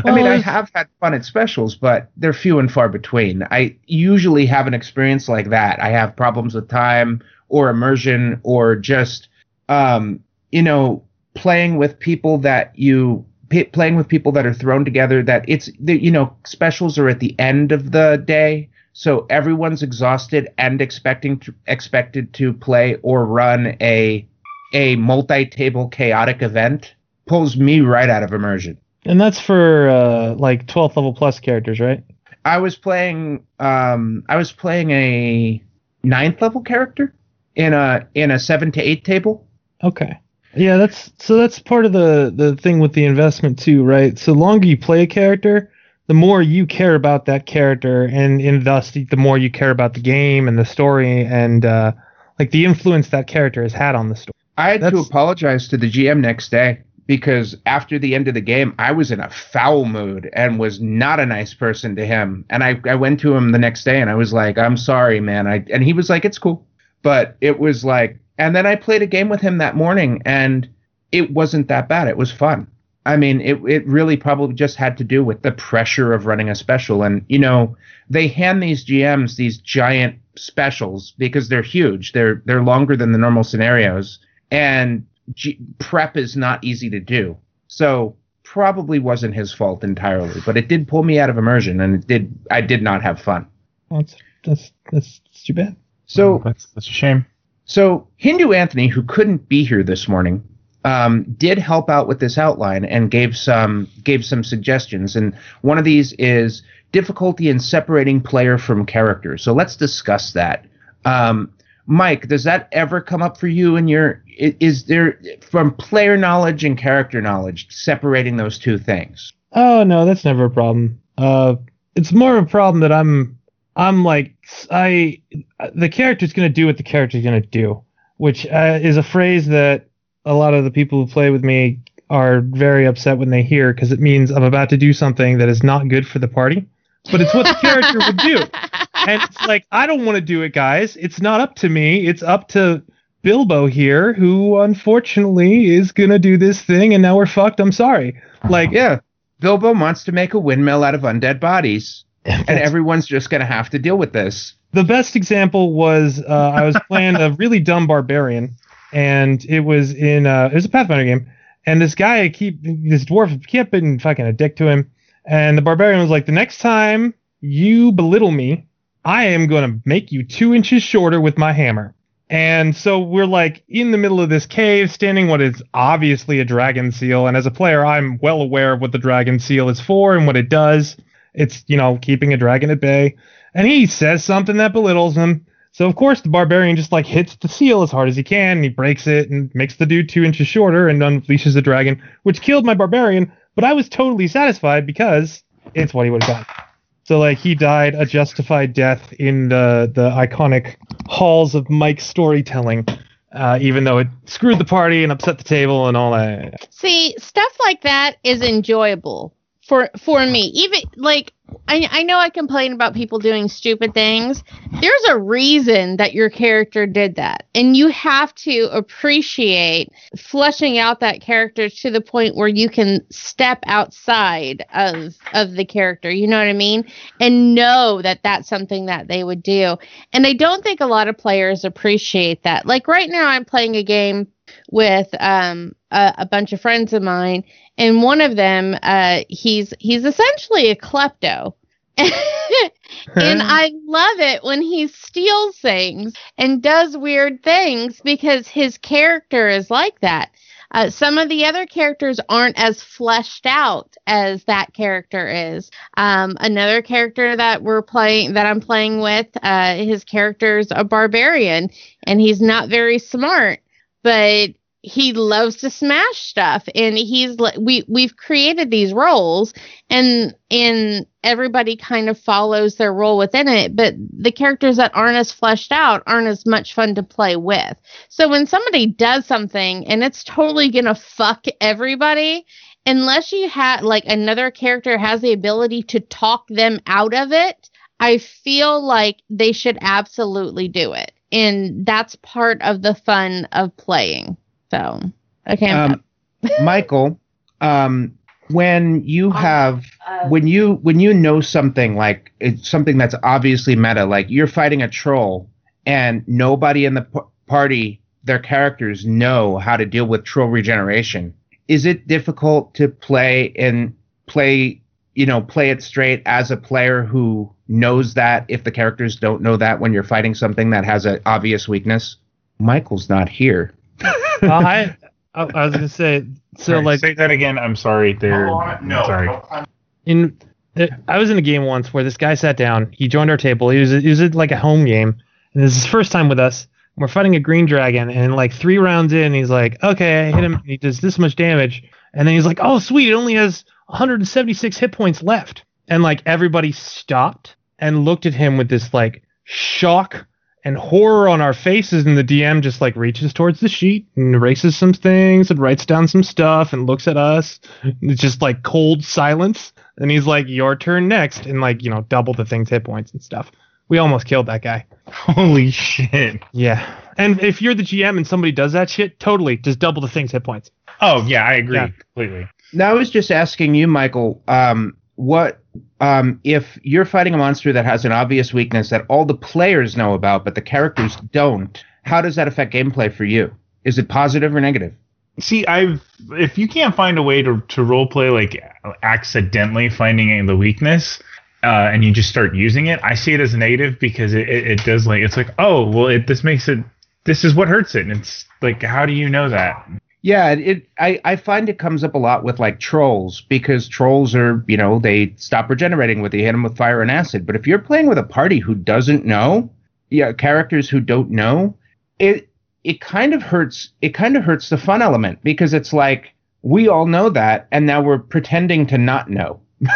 I mean, I have had fun at specials, but they're few and far between. I usually have an experience like that. I have problems with time or immersion or just, um, you know, playing with people that you p- playing with people that are thrown together. That it's you know specials are at the end of the day, so everyone's exhausted and expecting to, expected to play or run a a multi-table chaotic event pulls me right out of immersion. and that's for uh, like 12th level plus characters, right? I was playing um I was playing a ninth level character in a in a seven to eight table. Okay. Yeah, that's so that's part of the the thing with the investment too, right? So longer you play a character, the more you care about that character, and, and thus the the more you care about the game and the story and uh, like the influence that character has had on the story. I had to apologize to the GM next day because after the end of the game, I was in a foul mood and was not a nice person to him. And I, I went to him the next day and I was like, I'm sorry, man. I, and he was like, it's cool. But it was like, and then I played a game with him that morning and it wasn't that bad. It was fun. I mean, it, it really probably just had to do with the pressure of running a special. And, you know, they hand these GMs these giant specials because they're huge. They're, they're longer than the normal scenarios. And G- prep is not easy to do. So probably wasn't his fault entirely, but it did pull me out of immersion, and it did. I did not have fun. That's that's that's, that's too bad. So that's that's a shame. so Hindu Anthony, who couldn't be here this morning, um, did help out with this outline and gave some gave some suggestions. And one of these is difficulty in separating player from character. So let's discuss that. Um, Mike, does that ever come up for you in your is there from player knowledge and character knowledge separating those two things? Oh no, that's never a problem. Uh, it's more of a problem that I'm, I'm like, I, the character's gonna do what the character's gonna do, which uh, is a phrase that a lot of the people who play with me are very upset when they hear because it means I'm about to do something that is not good for the party, but it's what the character would do. <laughs> And it's like, I don't want to do it, guys. It's not up to me. It's up to Bilbo here, who unfortunately is gonna do this thing, and now we're fucked. I'm sorry. Like, Yeah. Bilbo wants to make a windmill out of undead bodies, and everyone's just going to have to deal with this. the best example was uh, I was playing a really dumb barbarian, and it was in uh, it was a Pathfinder game, and this guy keep this dwarf kept being fucking a dick to him, and the barbarian was like, the next time you belittle me, I am gonna make you two inches shorter with my hammer. And so we're like in the middle of this cave, standing what is obviously a dragon seal. And as a player, I'm well aware of what the dragon seal is for and what it does. It's, you know, keeping a dragon at bay. And he says something that belittles him. So of course the barbarian just like hits the seal as hard as he can, and he breaks it and makes the dude two inches shorter and unleashes the dragon, which killed my barbarian. But I was totally satisfied because it's what he would have done. So like he died a justified death in the the iconic halls of Mike's storytelling, uh, even though it screwed the party and upset the table and all that. See, stuff like that is enjoyable for for me. Even like I I know I complain about people doing stupid things. There's a reason that your character did that. And you have to appreciate fleshing out that character to the point where you can step outside of of the character, you know what I mean? And know that that's something that they would do. And I don't think a lot of players appreciate that. Like right now I'm playing a game with um a, a bunch of friends of mine and one of them uh he's he's essentially a klepto <laughs> and I love it when he steals things and does weird things because his character is like that. Uh, some of the other characters aren't as fleshed out as that character is. Um, another character that we're playing, that I'm playing with, uh, his character's a barbarian, and he's not very smart, but he loves to smash stuff and he's like we we've created these roles and and everybody kind of follows their role within it but the characters that aren't as fleshed out aren't as much fun to play with. So when somebody does something and it's totally gonna fuck everybody unless you had like another character has the ability to talk them out of it i feel like they should absolutely do it. And that's part of the fun of playing so okay I'm Um, <laughs> Michael, um, when you have when you when you know something like it's something that's obviously meta, like you're fighting a troll and nobody in the p- party, their characters know how to deal with troll regeneration. Is it difficult to play and play, you know, play it straight as a player who knows that if the characters don't know that when you're fighting something that has an obvious weakness? Michael's not here. Uh, I, I I was gonna say so Sorry, like say that again. I'm sorry. There. no. Sorry. in I was in a game once where this guy sat down. He joined our table. He was he was like a home game, and this is his first time with us. We're fighting a green dragon, and like three rounds in, he's like, "Okay, I hit him. He does this much damage." And then he's like, "Oh, sweet! It only has 176 hit points left." And like everybody stopped and looked at him with this like shock and horror on our faces, and the DM just like reaches towards the sheet and erases some things and writes down some stuff and looks at us. It's just like cold silence, and he's like, "Your turn next," and like you know double the thing's hit points and stuff. We almost killed that guy. Holy shit. Yeah, and if you're the GM and somebody does that shit, totally just double the thing's hit points. Oh yeah, I agree Yeah. completely. Now I was just asking you, Michael, um, what um, if you're fighting a monster that has an obvious weakness that all the players know about, but the characters don't? How does that affect gameplay for you? Is it positive or negative? See, I've if you can't find a way to to role play like accidentally finding the weakness, uh, and you just start using it, I see it as negative because it, it, it does like it's like oh well it this makes it this is what hurts it and it's like how do you know that? Yeah, it. I, I find it comes up a lot with like trolls because trolls are you know they stop regenerating with you hit them with fire and acid. But if you're playing with a party who doesn't know, yeah, characters who don't know, it it kind of hurts. It kind of hurts the fun element because it's like we all know that, and now we're pretending to not know. <laughs>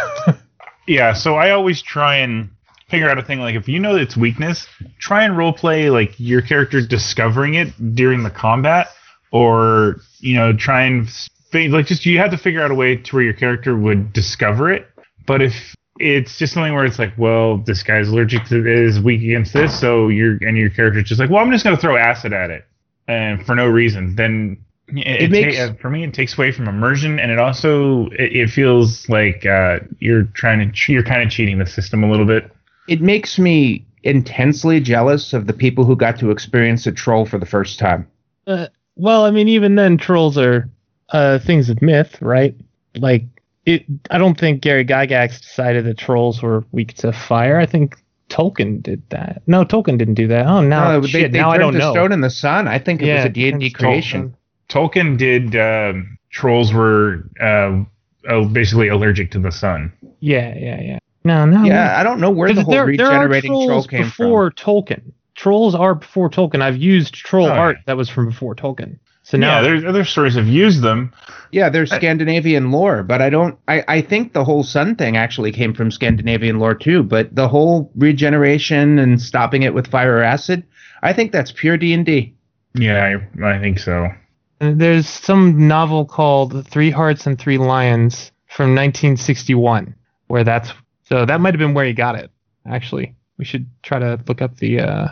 Yeah, so I always try and figure out a thing like if you know its weakness, try and role play like your character discovering it during the combat, or you know try and fi- like just you have to figure out a way to where your character would discover it. But if it's just something where it's like, well, this guy's allergic to this, weak against this, so you're and your character's just like, well, I'm just gonna throw acid at it, and for no reason, then it, It it makes- ta- uh, for me it takes away from immersion, and it also it, it feels like uh, you're trying to ch- you're kind of cheating the system a little bit. It makes me intensely jealous of the people who got to experience a troll for the first time. Uh, well, I mean, even then, trolls are uh, things of myth, right? Like, it. I don't think Gary Gygax decided that trolls were weak to fire. I think Tolkien did that. No, Tolkien didn't do that. Oh, now No, shit. they, they now I don't to know. stone in the sun. I think it was a D&D creation. Tolkien. Tolkien did um, trolls were uh, uh, basically allergic to the sun. Yeah, yeah, yeah. No, no. Yeah, I don't know where the whole there, there are regenerating troll trolls came before Tolkien. Trolls are before Tolkien. I've used troll Oh, art yeah. that was from before Tolkien. So now, yeah, there's other stories have used them. from. Yeah, there's Scandinavian lore, but I don't. I, I think the whole sun thing actually came from Scandinavian lore too. But the whole regeneration and stopping it with fire or acid, I think that's pure D and D. Yeah, I, I think so. There's some novel called Three Hearts and Three Lions from 1961, where that's so that might have been where he got it. Actually, we should try to look up the uh,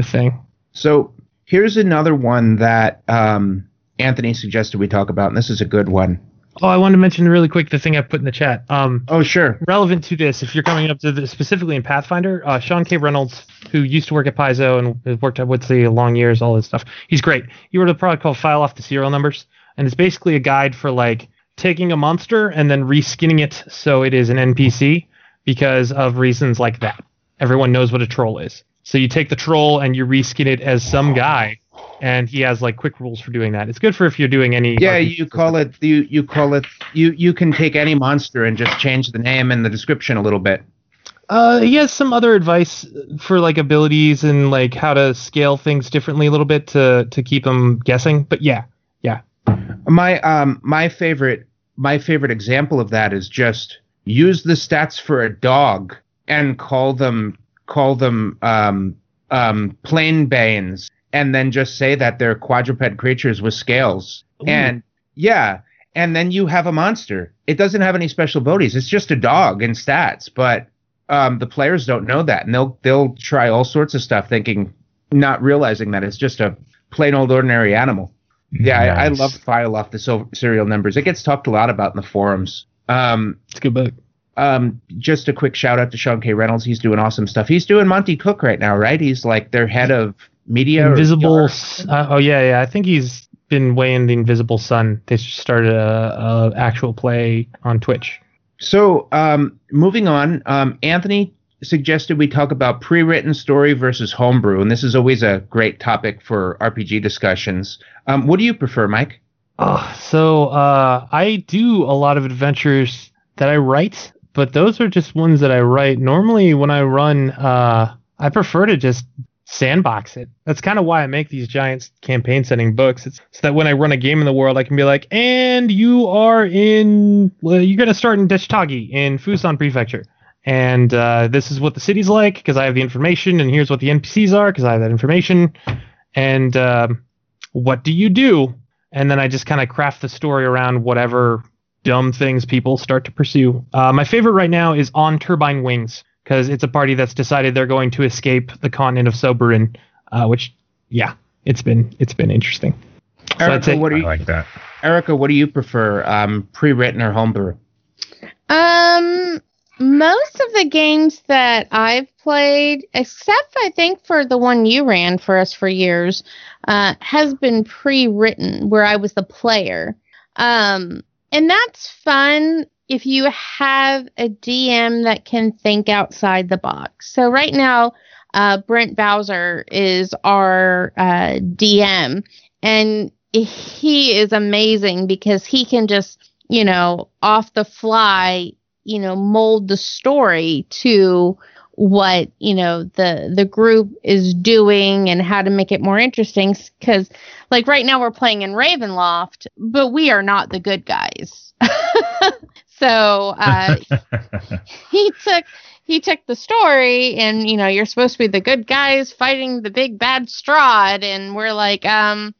the thing. So here's another one that um, Anthony suggested we talk about, and this is a good one. Oh, I wanted to mention really quick the thing I put in the chat. Um, Oh, sure. relevant to this, if you're coming up to this specifically in Pathfinder, uh, Sean K. Reynolds, who used to work at Paizo and worked at Woodsley long years, all this stuff, he's great. He wrote a product called File Off the Serial Numbers, and it's basically a guide for like taking a monster and then reskinning it so it is an NPC because of reasons like that. Everyone knows what a troll is. So you take the troll and you reskin it as some guy, and he has like quick rules for doing that. It's good for if you're doing any. Yeah, RPG you call stuff. it you you call it you you can take any monster and just change the name and the description a little bit. Uh, he has some other advice for like abilities and like how to scale things differently a little bit to to keep them guessing. But yeah, yeah, My um my favorite my favorite example of that is just use the stats for a dog and call them call them um um plain banes and then just say that they're quadruped creatures with scales. And yeah, and then you have a monster. It doesn't have any special abilities. It's just a dog in stats, but um the players don't know that and they'll they'll try all sorts of stuff thinking not realizing that it's just a plain old ordinary animal. Yeah, I, I love File Off the Sil- Serial Numbers. It gets talked a lot about in the forums. Um, it's a good book. Um, just a quick shout out to Sean K. Reynolds. He's doing awesome stuff. He's doing Monte Cook right now, right? He's like their head of media. Invisible. Uh, oh yeah, yeah. I think he's been way in the Invisible Sun. They just started a, a actual play on Twitch. So, um, moving on, um, Anthony suggested we talk about pre-written story versus homebrew, and this is always a great topic for RPG discussions. Um, what do you prefer, Mike? Oh, so uh, I do a lot of adventures that I write, but those are just ones that I write. Normally, when I run, uh, I prefer to just sandbox it. That's kind of why I make these giant campaign setting books. It's so that when I run a game in the world, I can be like, and you are in, well, you're gonna start in Deshtagi in Fusan Prefecture, and uh, this is what the city's like because I have the information, and here's what the NPCs are because I have that information, and um, what do you do? And then I just kind of craft the story around whatever dumb things people start to pursue. Uh, my favorite right now is On Turbine Wings because it's a party that's decided they're going to escape the continent of Soberin, uh, which, yeah, it's been it's been interesting. So Erica, say- what do I you, like that. Erica, what do you prefer, um, pre-written or homebrew? Um, most of the games that I've played, except I think for the one you ran for us for years, uh, has been pre-written where I was the player. Um, and that's fun if you have a DM that can think outside the box. So right now, uh, Brent Bowser is our uh, DM, and he is amazing because he can just, you know, off the fly, you know, mold the story to what you know the the group is doing and how to make it more interesting because like right now we're playing in ravenloft but we are not the good guys. <laughs> So uh <laughs> he took he took the story and you know you're supposed to be the good guys fighting the big bad Strahd and we're like um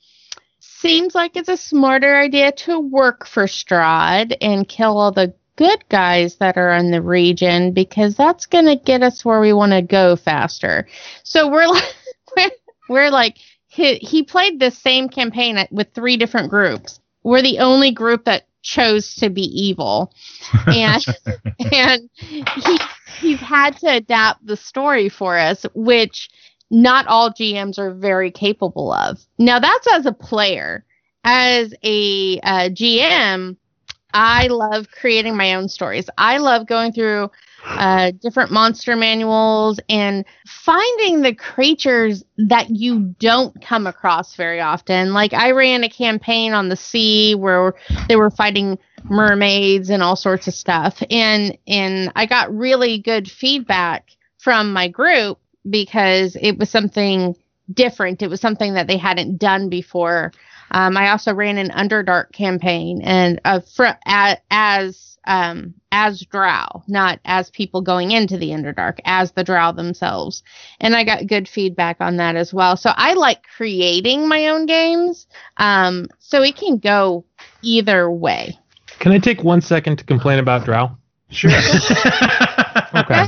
seems like it's a smarter idea to work for Strahd and kill all the good guys that are in the region because that's going to get us where we want to go faster. So we're <laughs> like we're, we're like he, he played this same campaign at, with three different groups. We're the only group that chose to be evil. <laughs> And and he he's had to adapt the story for us, which not all GMs are very capable of. Now that's as a player. As a uh, GM, I love creating my own stories. I love going through uh, different monster manuals and finding the creatures that you don't come across very often. Like I ran a campaign on the sea where they were fighting mermaids and all sorts of stuff, and and I got really good feedback from my group because it was something different. It was something that they hadn't done before. Um, I also ran an Underdark campaign and uh, fr- a- as um, as Drow, not as people going into the Underdark, as the Drow themselves, and I got good feedback on that as well. So I like creating my own games, um, so it can go either way. Can I take one second to complain about Drow? Sure. <laughs> Okay.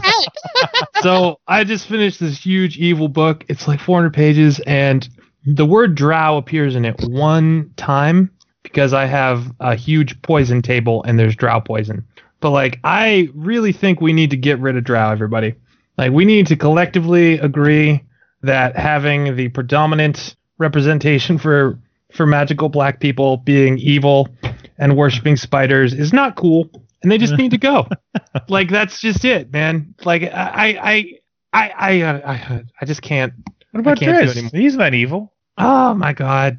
so I just finished this huge evil book. It's like 400 pages, and the word drow appears in it one time because I have a huge poison table and there's drow poison. But like, I really think we need to get rid of drow, everybody. Like, we need to collectively agree that having the predominant representation for for magical black people being evil and worshiping spiders is not cool, and they just <laughs> need to go. like that's just it, man. Like I I I I I, I just can't. What about can't do it Drizzt? He's not evil. Oh my god,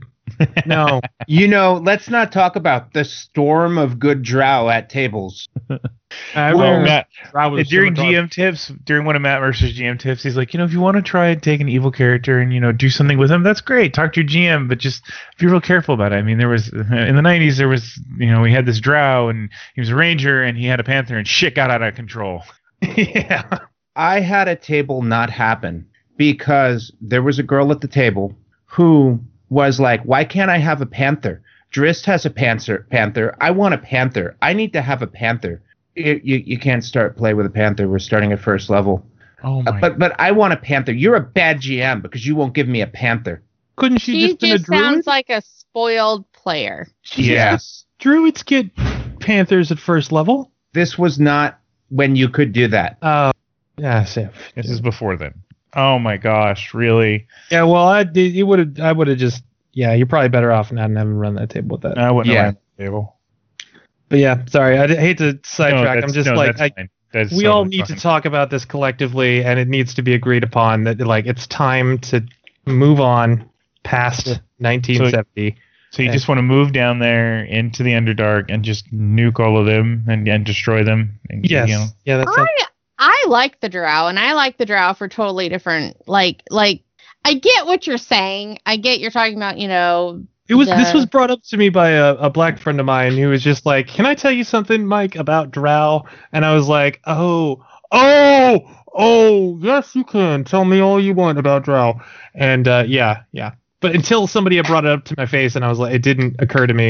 no. <laughs> You know, let's not talk about the storm of good drow at tables. <laughs> I Well, remember Matt, I was during so much- GM tips, during one of Matt Mercer's GM tips, he's like, you know, if you want to try and take an evil character and you know do something with him, that's great. Talk to your GM, but just be real careful about it. I mean, there was <laughs> in the '90s, there was you know, we had this Drow and he was a ranger and he had a panther and shit got out of control. yeah. I had a table not happen because there was a girl at the table who was like, "Why can't I have a panther? Drizzt has a panther. Panther. I want a panther. I need to have a panther. You, you, you can't start play with a panther. We're starting at first level. Oh Uh, but but I want a panther. You're a bad GM because you won't give me a panther. Couldn't she, She just been a just sounds like a spoiled player. yes. Druids get panthers at first level. This was not when you could do that. Oh, yeah, same. This is before then. Oh my gosh, really? Yeah, well, I did. You would have. I would have just. Yeah, you're probably better off not having run that table with that. I wouldn't Yeah. have the table. But yeah, sorry. I hate to sidetrack. No, I'm that's- just no, like, that's I, fine. That's we all totally need to talk about this collectively, and it needs to be agreed upon that like it's time to move on past 1970. So you Yeah. just want to move down there into the Underdark and just nuke all of them and, and destroy them. And, yes. You know, Yeah, that's not, I like the drow, and I like the drow for totally different. Like, like I get what you're saying. I get you're talking about, you know, it was. This was brought up to me by a, a black friend of mine who was just like, "Can I tell you something, Mike, about Drow?" And I was like, "Oh, oh, oh, yes, you can. Tell me all you want about Drow. And uh, yeah, yeah. But until somebody had brought it up to my face, and I was like, it didn't occur to me.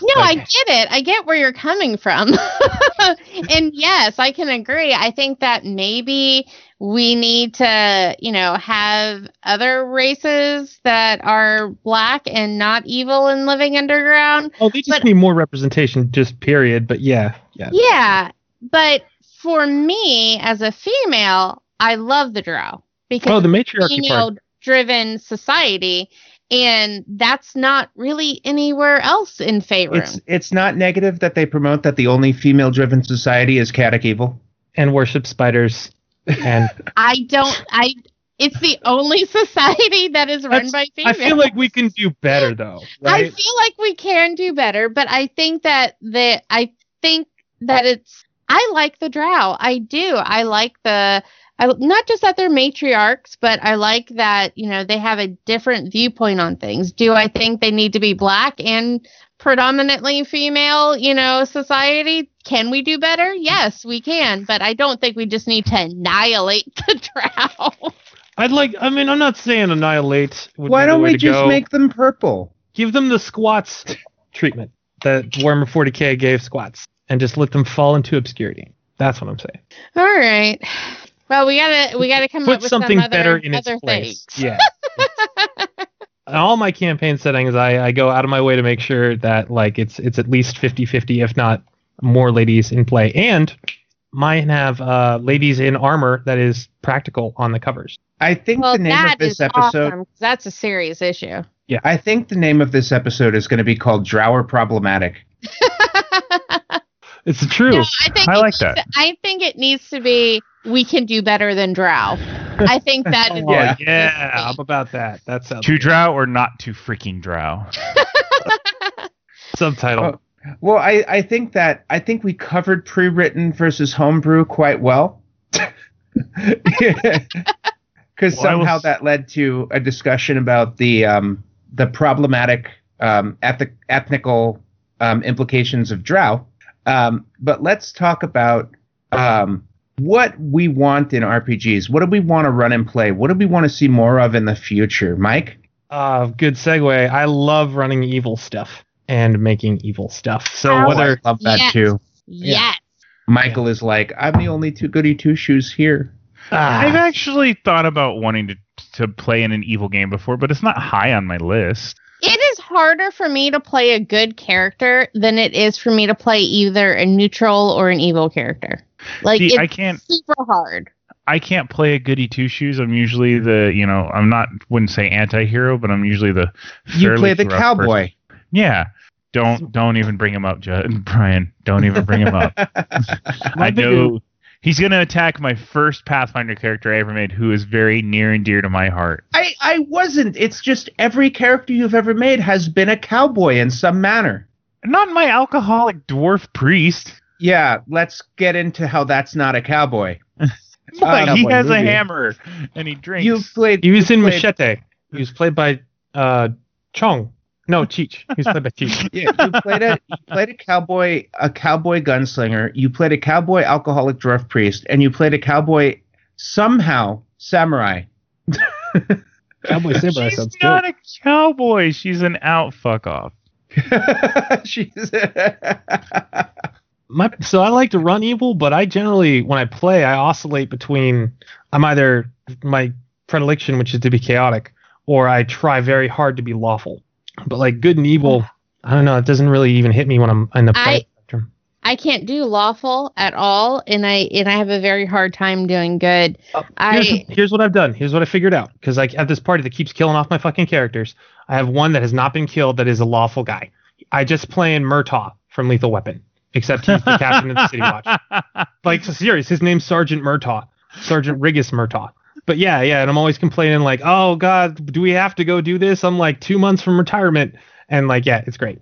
No, I get it. I get where you're coming from. <laughs> and yes, I can agree. I think that maybe we need to, you know, have other races that are black and not evil and living underground. Oh, they just But- need more representation, just period. But yeah, yeah. Yeah, but for me as a female, I love the drow because Oh, the matriarchy female part. driven society and that's not really anywhere else in Faerun. It's it's not negative that they promote that the only female driven society is chaotic evil. And worship spiders. And <laughs> I don't. I. It's the only <laughs> society that is run That's- by females. I feel like we can do better, though. <laughs> I feel like we can do better, but I think that the. I think that it's. I like the Drow. I do. I like the. I, not just that they're matriarchs, but I like that you know they have a different viewpoint on things. Do I think they need to be black and predominantly female, you know, society? Can we do better? Yes, we can, but I don't think we just need to annihilate <laughs> the Drow. I'd like. I mean, I'm not saying annihilate. Would Why be don't way we to just go. make them purple? give them the squats treatment that Warhammer 40k gave squats, and just let them fall into obscurity? That's what I'm saying. All right. Well, we gotta we gotta come up with something some other, better in its other place. things. Yeah. <laughs> All my campaign settings, I, I go out of my way to make sure that like it's it's at least 50-50, if not more ladies in play. And mine have uh, ladies in armor that is practical on the covers. I think Well, the name that of this is episode awesome 'cause that's a serious issue. Yeah, I think the name of this episode is going to be called Drower Problematic. <laughs> It's true. No, I think I like needs that. to- I think it needs to be we can do better than Drow. I think that. <laughs> Oh, Yeah. yeah, I'm about that. That sounds Too drow or not too freaking drow? <laughs> subtitle. Oh. Well, I, I think that I think we covered pre-written versus homebrew quite well. <laughs> Because Well, somehow was- that led to a discussion about the um, the problematic um, eth- ethnical um, implications of drow. Um, but let's talk about um, what we want in RPGs. What do we want to run and play? What do we want to see more of in the future, Mike? Uh, good segue. I love running evil stuff and making evil stuff. So Oh, whether I love that Yes. too. yes. Michael is like, I'm the only two goody two shoes here. I've ah, actually thought about wanting to to play in an evil game before, but it's not high on my list. It is harder for me to play a good character than it is for me to play either a neutral or an evil character. Like See, it's I can't super hard. I can't play a goody two shoes. I'm usually the you know I'm not wouldn't say anti-hero, but I'm usually the You play the cowboy. person. Yeah. Don't don't even bring him up, Judd. <laughs> Brian. Don't even bring him up. My <laughs> I big- know he's gonna attack my first Pathfinder character I ever made, who is very near and dear to my heart. I, I wasn't. It's just every character you've ever made has been a cowboy in some manner. Not my alcoholic dwarf priest. Yeah, let's get into how that's not a cowboy. <laughs> But Uh, he cowboy has a hammer and he drinks. You've played. he was in played- Machete. He was played by uh, Chong. No, Cheech. He was played by Cheech. <laughs> Yeah, you played a you played a cowboy a cowboy gunslinger. You played a cowboy alcoholic dwarf priest, and you played a cowboy somehow samurai. <laughs> Cowboy Samurai She's sounds not good. a cowboy. She's an out fuck off. <laughs> She's My, so I like to run evil, but I generally, when I play, I oscillate between I'm either my predilection, which is to be chaotic, or I try very hard to be lawful. But like good and evil, I don't know. It doesn't really even hit me when I'm in the I- spectrum. I can't do lawful at all, and I and I have a very hard time doing good. Oh, here's, I here's what I've done. Here's what I figured out. Because I have this party that keeps killing off my fucking characters. I have one that has not been killed that is a lawful guy. I just play in Murtaugh from Lethal Weapon, except he's the captain of the City Watch. <laughs> Like, serious. His name's Sergeant Murtaugh. Sergeant Rigus Murtaugh. But yeah, yeah. And I'm always complaining, like, oh, God, do we have to go do this? I'm like two months from retirement. And like, yeah, it's great.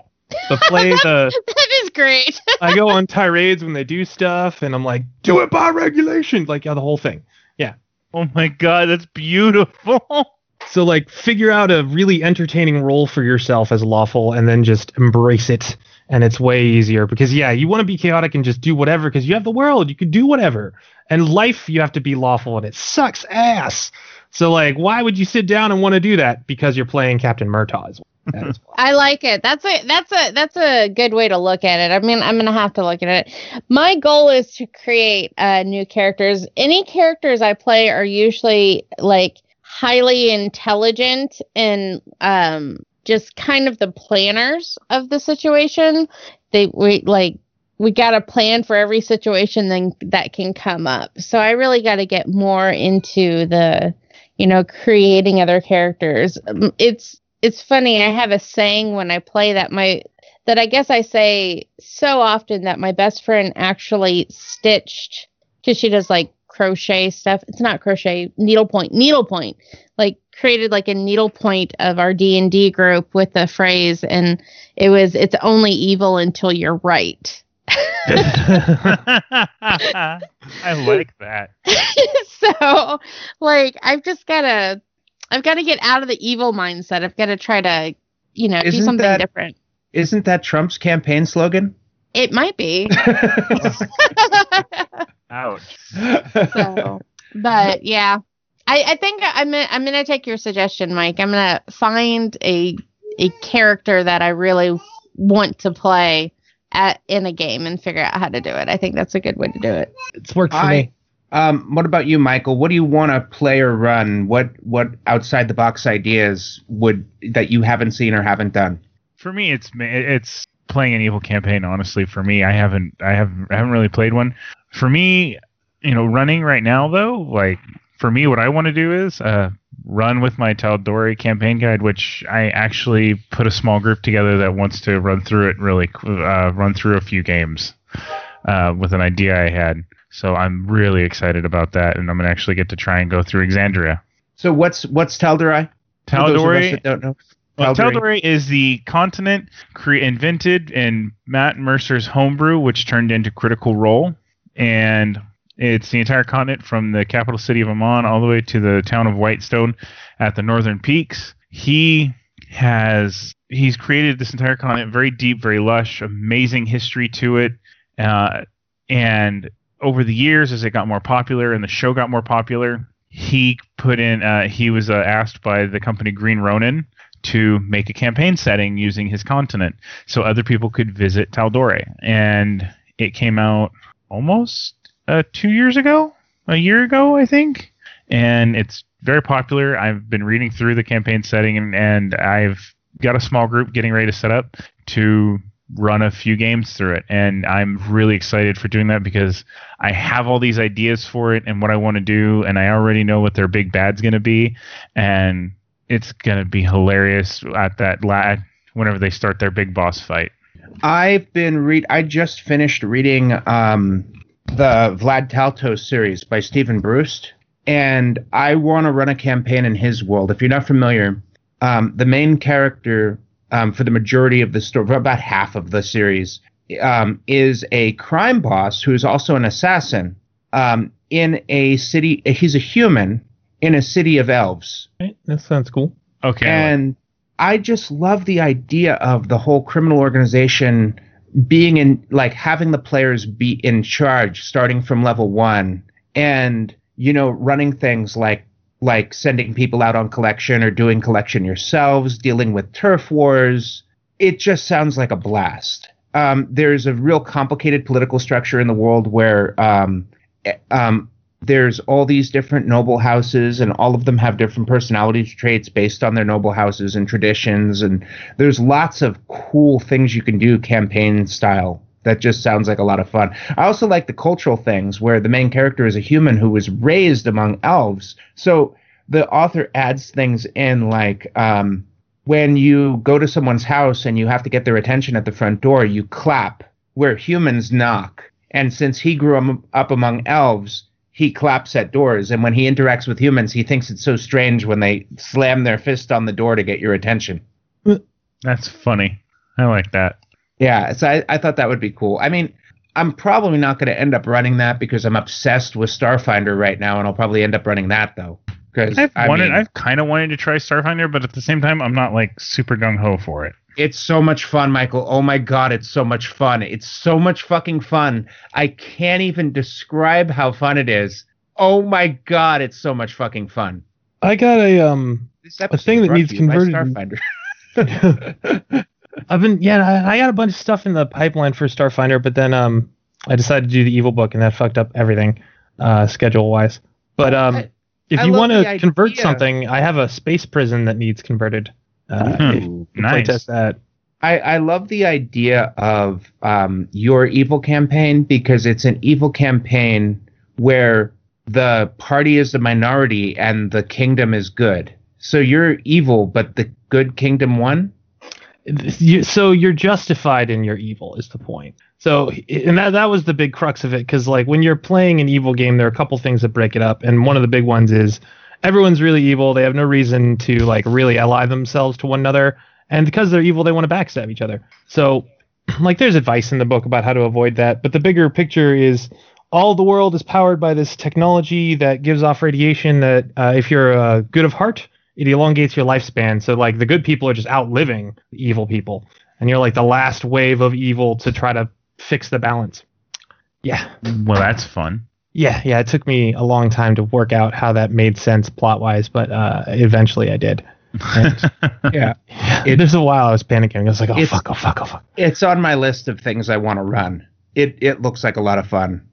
The <laughs> play, the that is great. <laughs> I go on tirades when they do stuff, and I'm like, do it by regulation. Like, yeah, the whole thing. Yeah. Oh my god, that's beautiful. <laughs> So like figure out a really entertaining role for yourself as lawful and then just embrace it and it's way easier because yeah, you want to be chaotic and just do whatever because you have the world, you can do whatever. And life, you have to be lawful, and it sucks ass. So like, why would you sit down and want to do that? Because you're playing Captain Murtaugh. <laughs> I like it. That's a that's a that's a good way to look at it. I mean, I'm gonna have to look at it. My goal is to create uh, new characters. Any characters I play are usually like highly intelligent and um just kind of the planners of the situation. They we like we got a plan for every situation then that can come up. So I really got to get more into the you know creating other characters. Um, It's it's funny. I have a saying when I play that my that I guess I say so often that my best friend actually stitched because she does like crochet stuff. It's not crochet, needlepoint, needlepoint. Like created like a needlepoint of our D and D group with the phrase, and it was it's only evil until you're right. <laughs> I like that. <laughs> so like I've just gotta I've got to get out of the evil mindset. I've got to try to you know do Isn't something that- different. Isn't that Trump's campaign slogan? It might be. <laughs> Ouch. so, but <laughs> yeah, I, I think I'm gonna, I'm gonna take your suggestion, Mike. I'm gonna find a a character that I really want to play at in a game and figure out how to do it. I think that's a good way to do it. It's worked for I- me. Um, what about you, Michael? What do you want to play or run? What what outside the box ideas would that you haven't seen or haven't done? For me, it's it's playing an evil campaign. Honestly, for me, I haven't I have I haven't really played one. For me, you know, running right now though, like for me, what I want to do is uh, run with my Tal'Dorei campaign guide, which I actually put a small group together that wants to run through it really, uh, run through a few games uh, with an idea I had. So I'm really excited about that, and I'm gonna actually get to try and go through Exandria. So what's what's Tal'Dorei? For those of us Tal'Dorei that don't know. Well, Tal'Dorei. Is the continent cre- invented in Matt Mercer's homebrew, which turned into Critical Role, and it's the entire continent from the capital city of Emon all the way to the town of Whitestone at the northern peaks. He has he's created this entire continent, very deep, very lush, amazing history to it, uh, and over the years, as it got more popular and the show got more popular, he put in uh, he was uh, asked by the company Green Ronin to make a campaign setting using his continent so other people could visit Tal'Dorei. And it came out almost uh, two years ago, a year ago, I think. And it's very popular. I've been reading through the campaign setting and, and I've got a small group getting ready to set up to run a few games through it. And I'm really excited for doing that because I have all these ideas for it and what I want to do. And I already know what their big bad's going to be. And it's gonna be hilarious at that la- whenever they start their big boss fight. I've been read. I just finished reading um, the Vlad Taltos series by Steven Brust, and I want to run a campaign in his world. If you're not familiar, um, the main character um, for the majority of the story, about half of the series, um, is a crime boss who is also an assassin um, in a city. He's a human in a city of elves. Right? That sounds cool. Okay. And I just love the idea of the whole criminal organization being in, like, having the players be in charge starting from level one and, you know, running things like, like sending people out on collection or doing collection yourselves, dealing with turf wars. It just sounds like a blast. Um, there's a real complicated political structure in the world where, um, eh, um, there's all these different noble houses and all of them have different personality traits based on their noble houses and traditions and there's lots of cool things you can do campaign style that just sounds like a lot of fun. I also like the cultural things where the main character is a human who was raised among elves. So the author adds things in like um, when you go to someone's house and you have to get their attention at the front door you clap. Where humans knock. And since he grew up among elves he claps at doors and when he interacts with humans he thinks it's so strange when they slam their fist on the door to get your attention That's funny. I like that. yeah so i, I thought that would be cool i mean i'm probably not going to end up running that because i'm obsessed with starfinder right now and i'll probably end up running that though because I've I wanted, mean, I've kind of wanted to try Starfinder, but at the same time, I'm not like super gung ho for it. It's so much fun, Michael. Oh my god, it's so much fun. It's so much fucking fun. I can't even describe how fun it is. Oh my god, it's so much fucking fun. I got a um episode thing that needs to you by converted- Starfinder. <laughs> <laughs> I've been yeah, I, I got a bunch of stuff in the pipeline for Starfinder, but then um I decided to do the evil book and that fucked up everything, uh schedule wise. But um I- if I you want to convert something, I have a space prison that needs converted. Uh Hmm. play Nice. that. I, I love the idea of um, your evil campaign because it's an evil campaign where the party is the minority and the kingdom is good. So you're evil, but the good kingdom won. So you're justified in your evil is the point. So and that that was the big crux of it because like when you're playing an evil game, there are a couple things that break it up, and one of the big ones is everyone's really evil. They have no reason to like really ally themselves to one another, and because they're evil, they want to backstab each other. So <clears throat> like there's advice in the book about how to avoid that, but the bigger picture is all the world is powered by this technology that gives off radiation that uh, if you're uh, good of heart it elongates your lifespan. So like the good people are just outliving the evil people, and you're like the last wave of evil to try to fix the balance. Yeah, Well, that's fun. Yeah, yeah. It took me a long time to work out how that made sense plot wise, but uh, eventually I did. <laughs> Yeah, It, There's a while I was panicking. I was like, oh It's- fuck, oh fuck, oh fuck. it's on my list of things I want to run. It it looks like a lot of fun.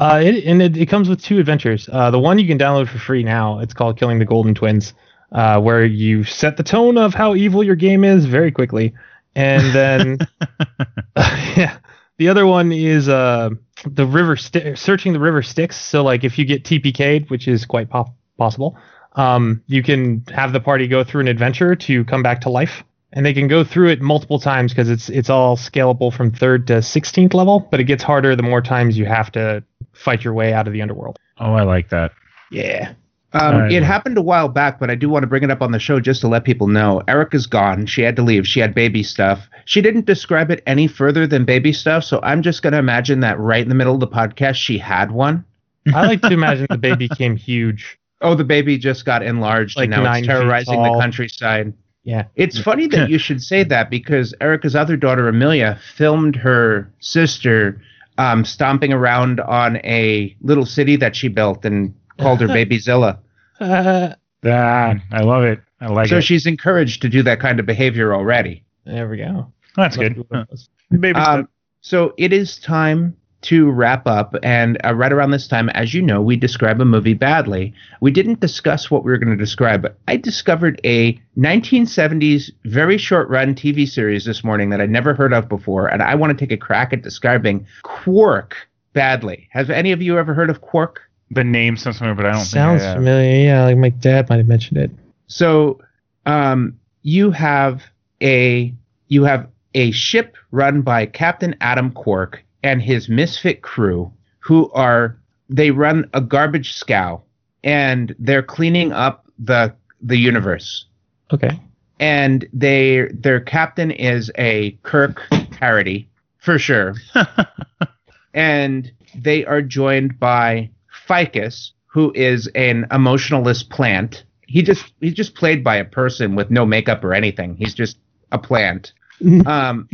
Uh, it, and it, it comes with two adventures. Uh, the one you can download for free now. It's called Killing the Golden Twins, uh, where you set the tone of how evil your game is very quickly, and then <laughs> <laughs> yeah, the other one is uh, the river sti- searching the river Styx. So like if you get TPK'd, which is quite po- possible, um, you can have the party go through an adventure to come back to life. And they can go through it multiple times because it's it's all scalable from third to sixteenth level, but it gets harder the more times you have to fight your way out of the underworld. oh, I like that. Yeah. Um, Alright. it happened a while back, but I do want to bring it up on the show just to let people know. Erica's gone. She had to leave. She had baby stuff. She didn't describe it any further than baby stuff, so I'm just going to imagine that right in the middle of the podcast, she had one. I like to imagine the baby came huge. Oh, the baby just got enlarged Like and now it's terrorizing the countryside. Yeah. It's funny that you should say that because Erica's other daughter, Amelia, filmed her sister um, stomping around on a little city that she built and called her <laughs> Baby Zilla. Uh, Ah, I love it. I like so it. she's encouraged to do that kind of behavior already. there we go. That's good. Huh. Baby Um, so it is time to wrap up. And uh, right around this time, as you know, we describe a movie badly. We didn't discuss what we were going to describe, but I discovered a 1970s very short run TV series this morning that I'd never heard of before. And I want to take a crack at describing Quark badly. Have any of you ever heard of Quark? The name sounds familiar, but I don't Sounds think I have. familiar. Yeah, like my dad might have mentioned it. So um, you have a you have a ship run by Captain Adam Quark and his misfit crew, who are they run a garbage scow, and they're cleaning up the the universe. Okay. And they their captain is a Kirk parody for sure, <laughs> and they are joined by Ficus, who is an emotionalist plant. He just he's just played by a person with no makeup or anything. He's just a plant. <laughs> Um,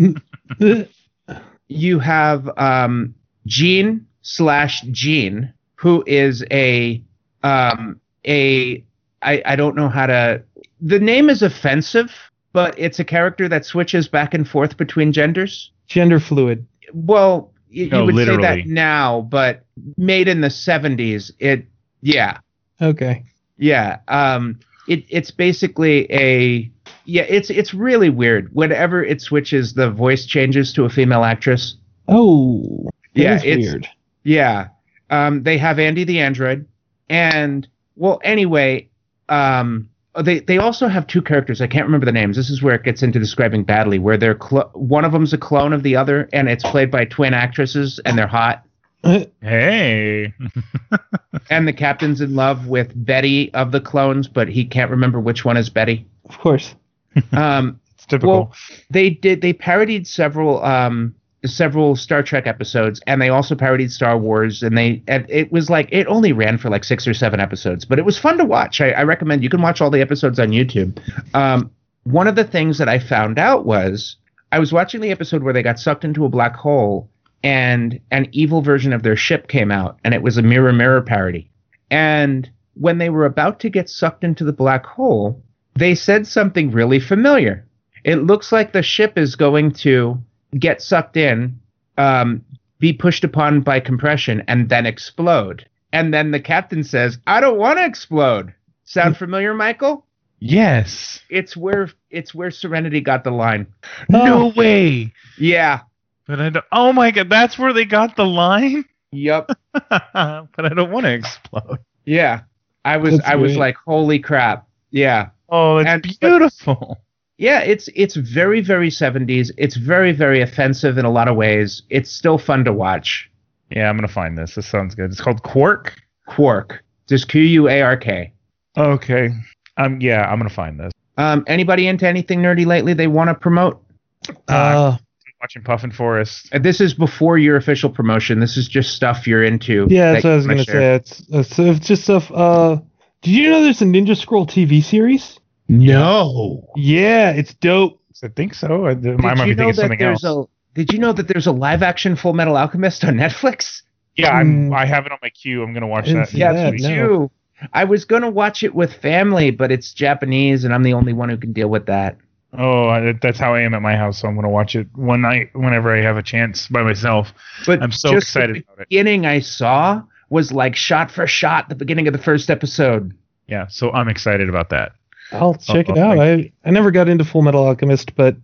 you have um, Gene slash Jean, who is a um, a I, I don't know how to. The name is offensive, but it's a character that switches back and forth between genders. Gender fluid. Well, you No, would say that now, but made in the '70s, it yeah Okay. yeah. Um, it it's basically a yeah. It's it's really weird. Whenever it switches, the voice changes to a female actress. Oh. that Yeah, is it's- weird. Yeah. Um, they have Andy the android, and well, anyway, um, they they also have two characters. I can't remember the names. This is where it gets into describing badly. Where they're clo- one of them's a clone of the other, and it's played by twin actresses, and they're hot. <laughs> Hey. <laughs> And the captain's in love with Betty of the clones, but he can't remember which one is Betty. Of course. Um, <laughs> It's typical. Well, they did. They parodied several um, several Star Trek episodes, and they also parodied Star Wars. And they and it was like it only ran for like six or seven episodes, but it was fun to watch. I, I recommend you can watch all the episodes on YouTube. Um, one of the things that I found out was I was watching the episode where they got sucked into a black hole, and an evil version of their ship came out, and it was a mirror mirror parody. And when they were about to get sucked into the black hole, they said something really familiar. It looks like the ship is going to get sucked in, um, be pushed upon by compression, and then explode. And then the captain says, I don't want to explode. Sound familiar, Michael? Yes. It's where it's where Serenity got the line. No way. Yeah. But I don't, oh my god, that's where they got the line. Yep. <laughs> but I don't want to explode. Yeah. I was That's I was like, holy crap. Yeah. Oh, it's And- beautiful. Yeah, it's it's very very 70s. It's very very offensive in a lot of ways. It's still fun to watch. Yeah, I'm gonna find this. This sounds good. It's called Quark. Quark. Just Q U A R K. Okay. Um. Yeah, I'm gonna find this. Um anybody into anything nerdy lately they want to promote? Uh, Watching Puffin Forest. Uh, This is before your official promotion. This is just stuff you're into. yeah, that's what I was gonna share. say. It's, it's it's just stuff. Uh, did you know there's a Ninja Scroll TV series? No. Yeah, it's dope. I think so. I, I Did might you be know thinking that something there's else. a Did you know that there's a live action Full Metal Alchemist on <laughs> Netflix? Yeah, I'm. Mm. I have it on my queue. I'm gonna watch that. see Yeah, that, me no. I was gonna watch it with family, but it's Japanese, and I'm the only one who can deal with that. Oh, I, that's how I am at my house. So I'm gonna watch it one night whenever I have a chance by myself. But I'm so just excited The about it. beginning I saw was like shot for shot the beginning of the first episode. Yeah, so I'm excited about that. I'll check oh, it out. I I never got into Full Metal Alchemist, but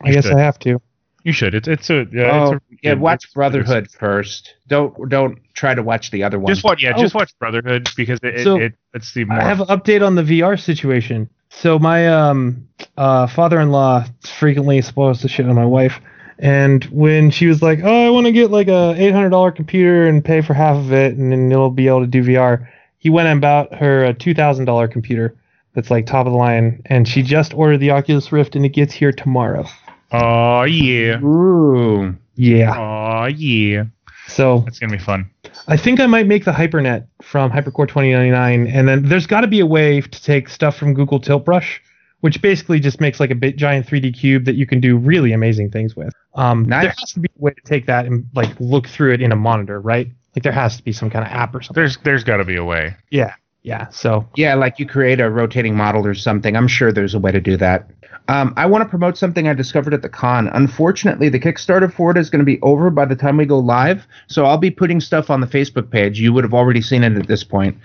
I guess should. I have to. You should. It's it's a yeah. oh, it's a, yeah, watch it's- Brotherhood first. Don't don't try to watch the other one. Just watch. Yeah, Oh. just watch Brotherhood because it, So, it, it it's the more. I have an update on the VR situation. So my um uh father-in-law frequently spoils the shit on my wife. And when she was like, "Oh, I want to get like a $800 computer and pay for half of it, and then it'll be able to do VR," he went and bought her a $2,000 computer that's like top of the line, and she just ordered the Oculus Rift, and it gets here tomorrow. oh yeah. Ooh. Yeah. Oh yeah. So it's gonna be fun. I think I might make the HyperNet from Hypercorps 2099, and then there's got to be a way to take stuff from Google Tilt Brush, which basically just makes like a big giant 3D cube that you can do really amazing things with. Um, Nice. There has to be a way to take that and like look through it in a monitor, right? Like there has to be some kind of app or something. There's there's got to be a way. yeah, yeah. So Yeah, like you create a rotating model or something. I'm sure there's a way to do that. Um, I want to promote something I discovered at the con. Unfortunately, the Kickstarter for it is going to be over by the time we go live, so I'll be putting stuff on the Facebook page. You would have already seen it at this point.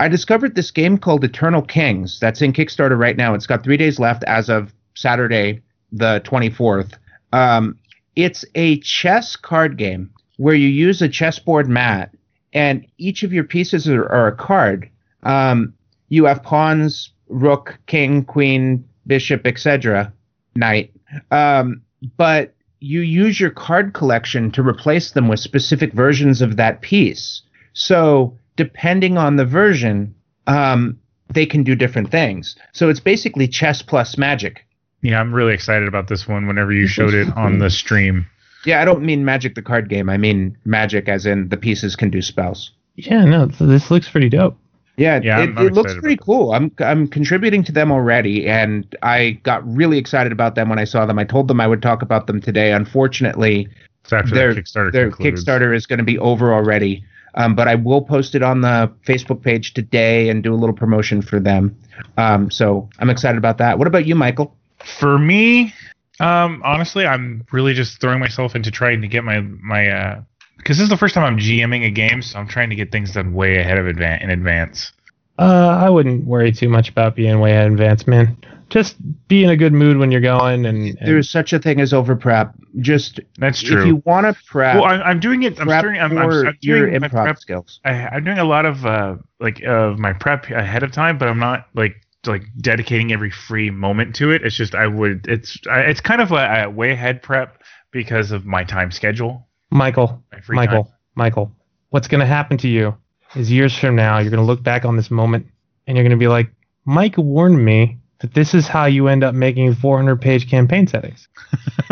I discovered this game called Eternal Kings that's in Kickstarter right now. It's got three days left as of Saturday, the 24th. Um, it's a chess card game where you use a chessboard mat, and each of your pieces are, are a card. Um, you have pawns, rook, king, queen, bishop, etc. Knight. Um, but you use your card collection to replace them with specific versions of that piece. So depending on the version, um, they can do different things. So it's basically chess plus magic. Yeah, I'm really excited about this one. Whenever you showed it on the stream. Yeah, I don't mean Magic the card game. I mean Magic as in the pieces can do spells. yeah, no, this looks pretty dope. Yeah, Yeah, it, I'm- I'm it looks pretty cool. I'm I'm contributing to them already, and I got really excited about them when I saw them. I told them I would talk about them today. Unfortunately, after their Kickstarter their concludes. Kickstarter is going to be over already. Um, but I will post it on the Facebook page today and do a little promotion for them. Um, so I'm excited about that. What about you, Michael? For me, um, honestly, I'm really just throwing myself into trying to get my my uh, because this is the first time I'm GMing a game, so I'm trying to get things done way ahead of advan- in advance. Uh, I wouldn't worry too much about being way ahead in advance, man. Just be in a good mood when you're going, and, and There's such a thing as over prep. Just That's true. if you want to prep, well, I'm, I'm doing it. I'm prep starting. I'm, I'm, I'm your doing my improv prep skills. I, I'm doing a lot of uh like of my prep ahead of time, but I'm not like like dedicating every free moment to it. It's just I would. It's I, it's kind of a, a way ahead prep because of my time schedule. Michael, Michael, time. Michael, what's going to happen to you is years from now, you're going to look back on this moment and you're going to be like, Mike warned me that this is how you end up making 400 page campaign settings. <laughs>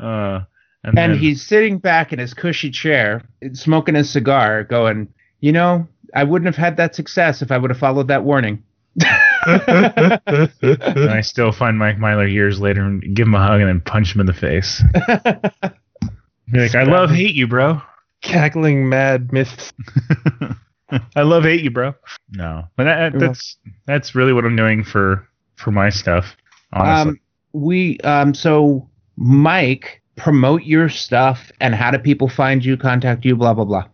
uh, and then- he's sitting back in his cushy chair, smoking his cigar, going, "You know, I wouldn't have had that success if I would have followed that warning." <laughs> and I still find Mike Myler years later and give him a hug and then punch him in the face. <laughs> Be like, I love hate you, bro. Cackling mad myths. <laughs> I love hate you, bro. No, but that, that- that's that's really what I'm doing for for my stuff. Honestly, Um, we um, so Mike, promote your stuff and how do people find you, contact you, blah blah blah.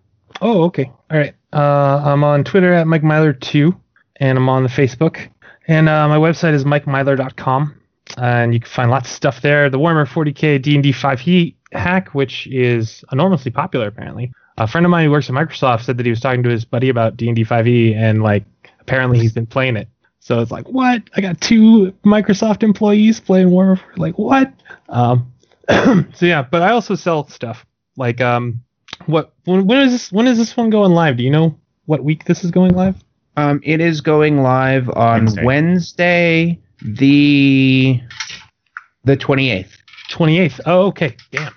Oh, okay. All right. Uh, I'm on Twitter at Mike Myler2, and I'm on the Facebook. And uh, my website is mikemyler.com, and you can find lots of stuff there. The Warhammer 40k D&D 5e hack, which is enormously popular apparently. A friend of mine who works at Microsoft said that he was talking to his buddy about D&D 5e, and like apparently he's been playing it. So it's like, what? I got two Microsoft employees playing Warhammer. Like what? Um, <clears throat> so yeah, but I also sell stuff like um, what when, when is this when is this one going live? Do you know what week this is going live? Um, it is going live on Wednesday. Wednesday, the the twenty eighth. 28th. Oh, okay. Damn.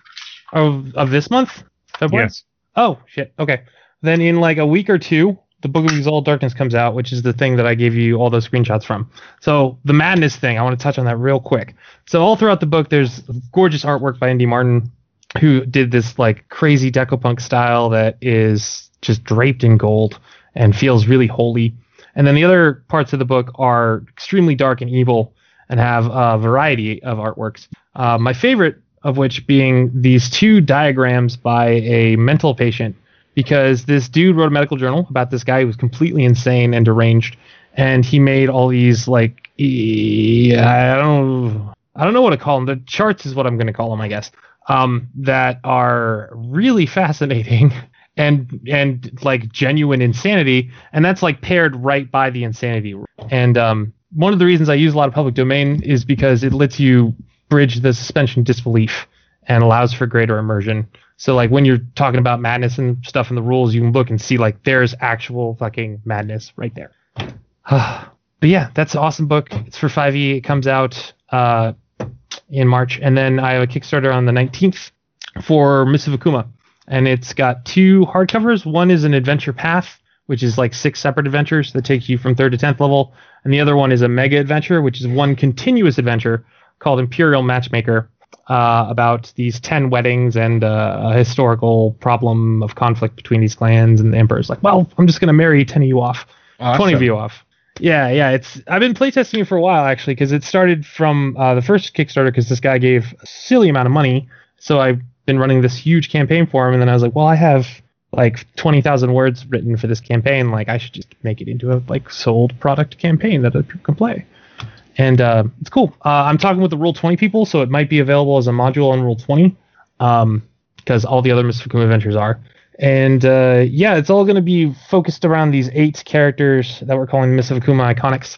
Of of this month? February? yes. Oh, shit. Okay. Then in like a week or two, the Book of Exalted Darkness comes out, which is the thing that I gave you all those screenshots from. So the madness thing, I want to touch on that real quick. So all throughout the book, there's gorgeous artwork by Indy Martin, who did this like crazy decopunk style that is just draped in gold and feels really holy. And then the other parts of the book are extremely dark and evil and have a variety of artworks. Uh, my favorite of which being these two diagrams by a mental patient because this dude wrote a medical journal about this guy who was completely insane and deranged and he made all these like I don't I don't know what to call them. The charts is what I'm going to call them, I guess. Um, that are really fascinating <laughs> and and like genuine insanity, and that's like paired right by the insanity. And um, one of the reasons I use a lot of public domain is because it lets you bridge the suspension disbelief and allows for greater immersion. So like when you're talking about madness and stuff in the rules, you can look and see like there's actual fucking madness right there. <sighs> but yeah, that's an awesome book. It's for 5e. It comes out uh, in March, and then I have a Kickstarter on the 19th for Mists of Akuma, and it's got two hardcovers. One is an adventure path, which is like six separate adventures that takes you from third to tenth level, and the other one is a mega adventure, which is one continuous adventure called Imperial Matchmaker. Uh, about these 10 weddings and uh, a historical problem of conflict between these clans and the emperor's like well i'm just going to marry 10 of you off 20 of you off. Yeah, yeah. It's I've been playtesting it for a while actually because it started from uh, the first Kickstarter because this guy gave a silly amount of money. So I've been running this huge campaign for him, and then I was like, well, I have like 20,000 words written for this campaign. Like I should just make it into a like sold product campaign that people can play. And uh, it's cool. Uh, I'm talking with the Roll20 people, so it might be available as a module on Roll20 um, because all the other. Kuma adventures are. And uh, yeah, it's all going to be focused around these eight characters that we're calling Akuma iconics.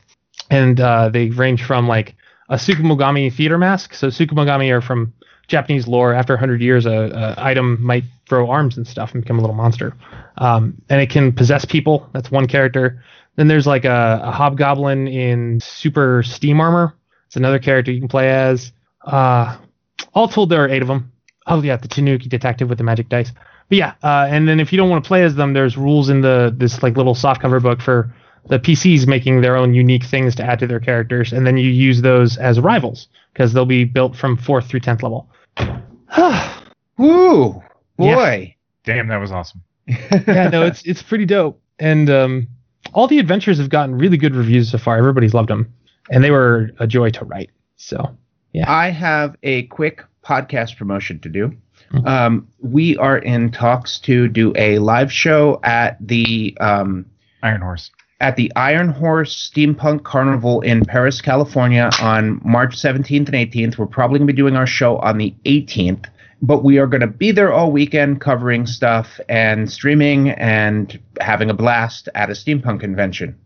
And uh, they range from like a Tsukumogami theater mask. So Tsukumogami are from Japanese lore. After 100 years, a, a item might grow arms and stuff and become a little monster. Um, and it can possess people. That's one character. Then there's like a, a hobgoblin in super steam armor. It's another character you can play as. Uh, all told, there are eight of them. Oh yeah, the Tanuki detective with the magic dice. But yeah, uh, and then if you don't want to play as them, there's rules in the this like little softcover book for the PCs making their own unique things to add to their characters, and then you use those as rivals because they'll be built from fourth through tenth level. <sighs> Woo, boy. Damn, that was awesome. <laughs> yeah, no, it's it's pretty dope, and um, all the adventures have gotten really good reviews so far. Everybody's loved them, and they were a joy to write. So yeah. I have a quick podcast promotion to do. Mhm. Um, we are in talks to do a live show at the um, Iron Horse. at the Iron Horse Steampunk Carnival in Perris, California on March 17th and 18th. We're probably going to be doing our show on the 18th, but we are going to be there all weekend covering stuff and streaming and having a blast at a steampunk convention.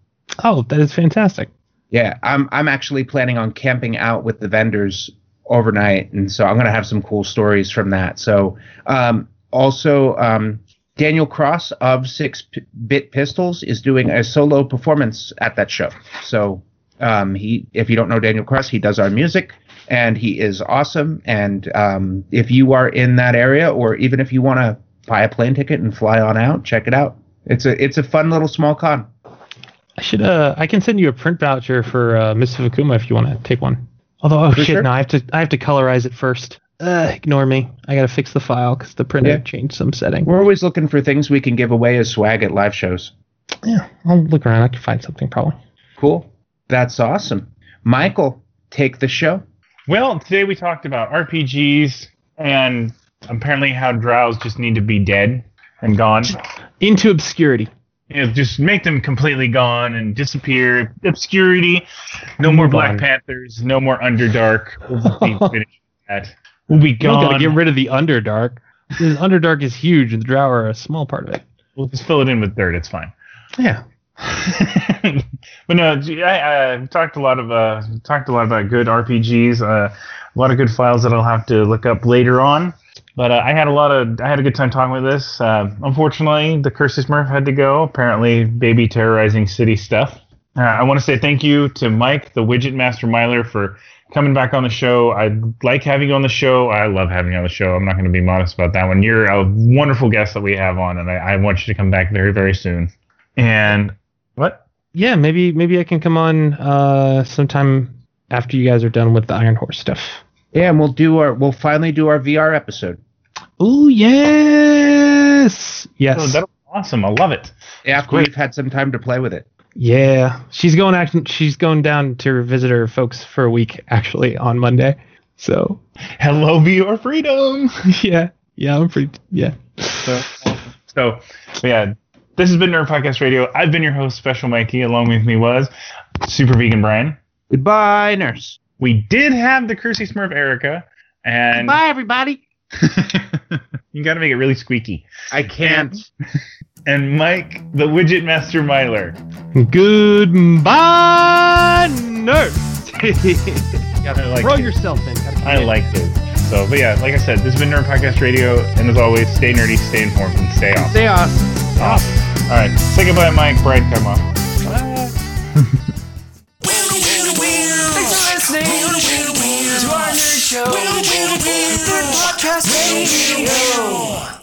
oh, that is fantastic. Yeah, I'm I'm actually planning on camping out with the vendors overnight, and so I'm gonna have some cool stories from that. So, um, also, um, Daniel Cross of Six Bit Pistols is doing a solo performance at that show. So, Um, he, if you don't know Daniel Cross, he does our music, and he is awesome. And um, if you are in that area, or even if you want to buy a plane ticket and fly on out, check it out. It's a it's a fun little small con. I should uh I can send you a print voucher for uh Mists of Akuma if you want to take one. Although oh For shit, sure. no, I have to I have to colorize it first. Uh, ignore me. I gotta fix the file because the printer Yeah. changed some setting. We're always looking for things we can give away as swag at live shows. Yeah, I'll look around. I can find something probably. Cool. That's awesome. Michael, take the show. Well, today we talked about RPGs and apparently how drows just need to be dead and gone. Into obscurity. You know, just make them completely gone and disappear. Obscurity. No more Black. Panthers. No more Underdark. <laughs> We'll be finished with that. We'll be don't gotta get rid of the Underdark. Underdark is huge, and the Drow are a small part of it. we'll just fill it in with dirt. It's fine. Yeah. <laughs> but no, I, I talked a lot of uh, talked a lot about good RPGs. Uh, a lot of good files that I'll have to look up later on. But uh, I had a lot of I had a good time talking with this. Uh, unfortunately, the Cursed Smurf had to go. Apparently, baby terrorizing city stuff. Uh, I want to say thank you to Mike, the Widget Master Myler, for coming back on the show. I like having you on the show. I love having you on the show. I'm not going to be modest about that one. You're a wonderful guest that we have on, and I, I want you to come back very, very soon. And what? Yeah, maybe maybe I can come on uh sometime after you guys are done with the Iron Horse stuff. Yeah, and we'll do our we'll finally do our VR episode. Oh yes, yes, Oh, that'll be awesome. I love it. After we've had some time to play with it. yeah. She's going act- She's going down to visit her folks for a week actually on Monday. So Hello, VR freedom. <laughs> yeah, yeah, I'm free. yeah. So, so yeah, this has been Nerd Podcast Radio. I've been your host, Special Mikey. Along with me was Super Vegan Brian. Goodbye, nurse. We did have the Cursey Smurf Erica, and Bye, everybody. <laughs> you got to make it really squeaky. I can't. And Mike, the Widget Master Myler. Goodbye, nurse. <laughs> I like Throw it. yourself in. Gotta I like it. So, but yeah, like I said, this has been Nerd Podcast Radio, and as always, stay nerdy, stay informed, and stay awesome. Stay awesome. All right, say goodbye, Mike. Bright, come on. Thanks for listening to our nerd show. Podcast Radio.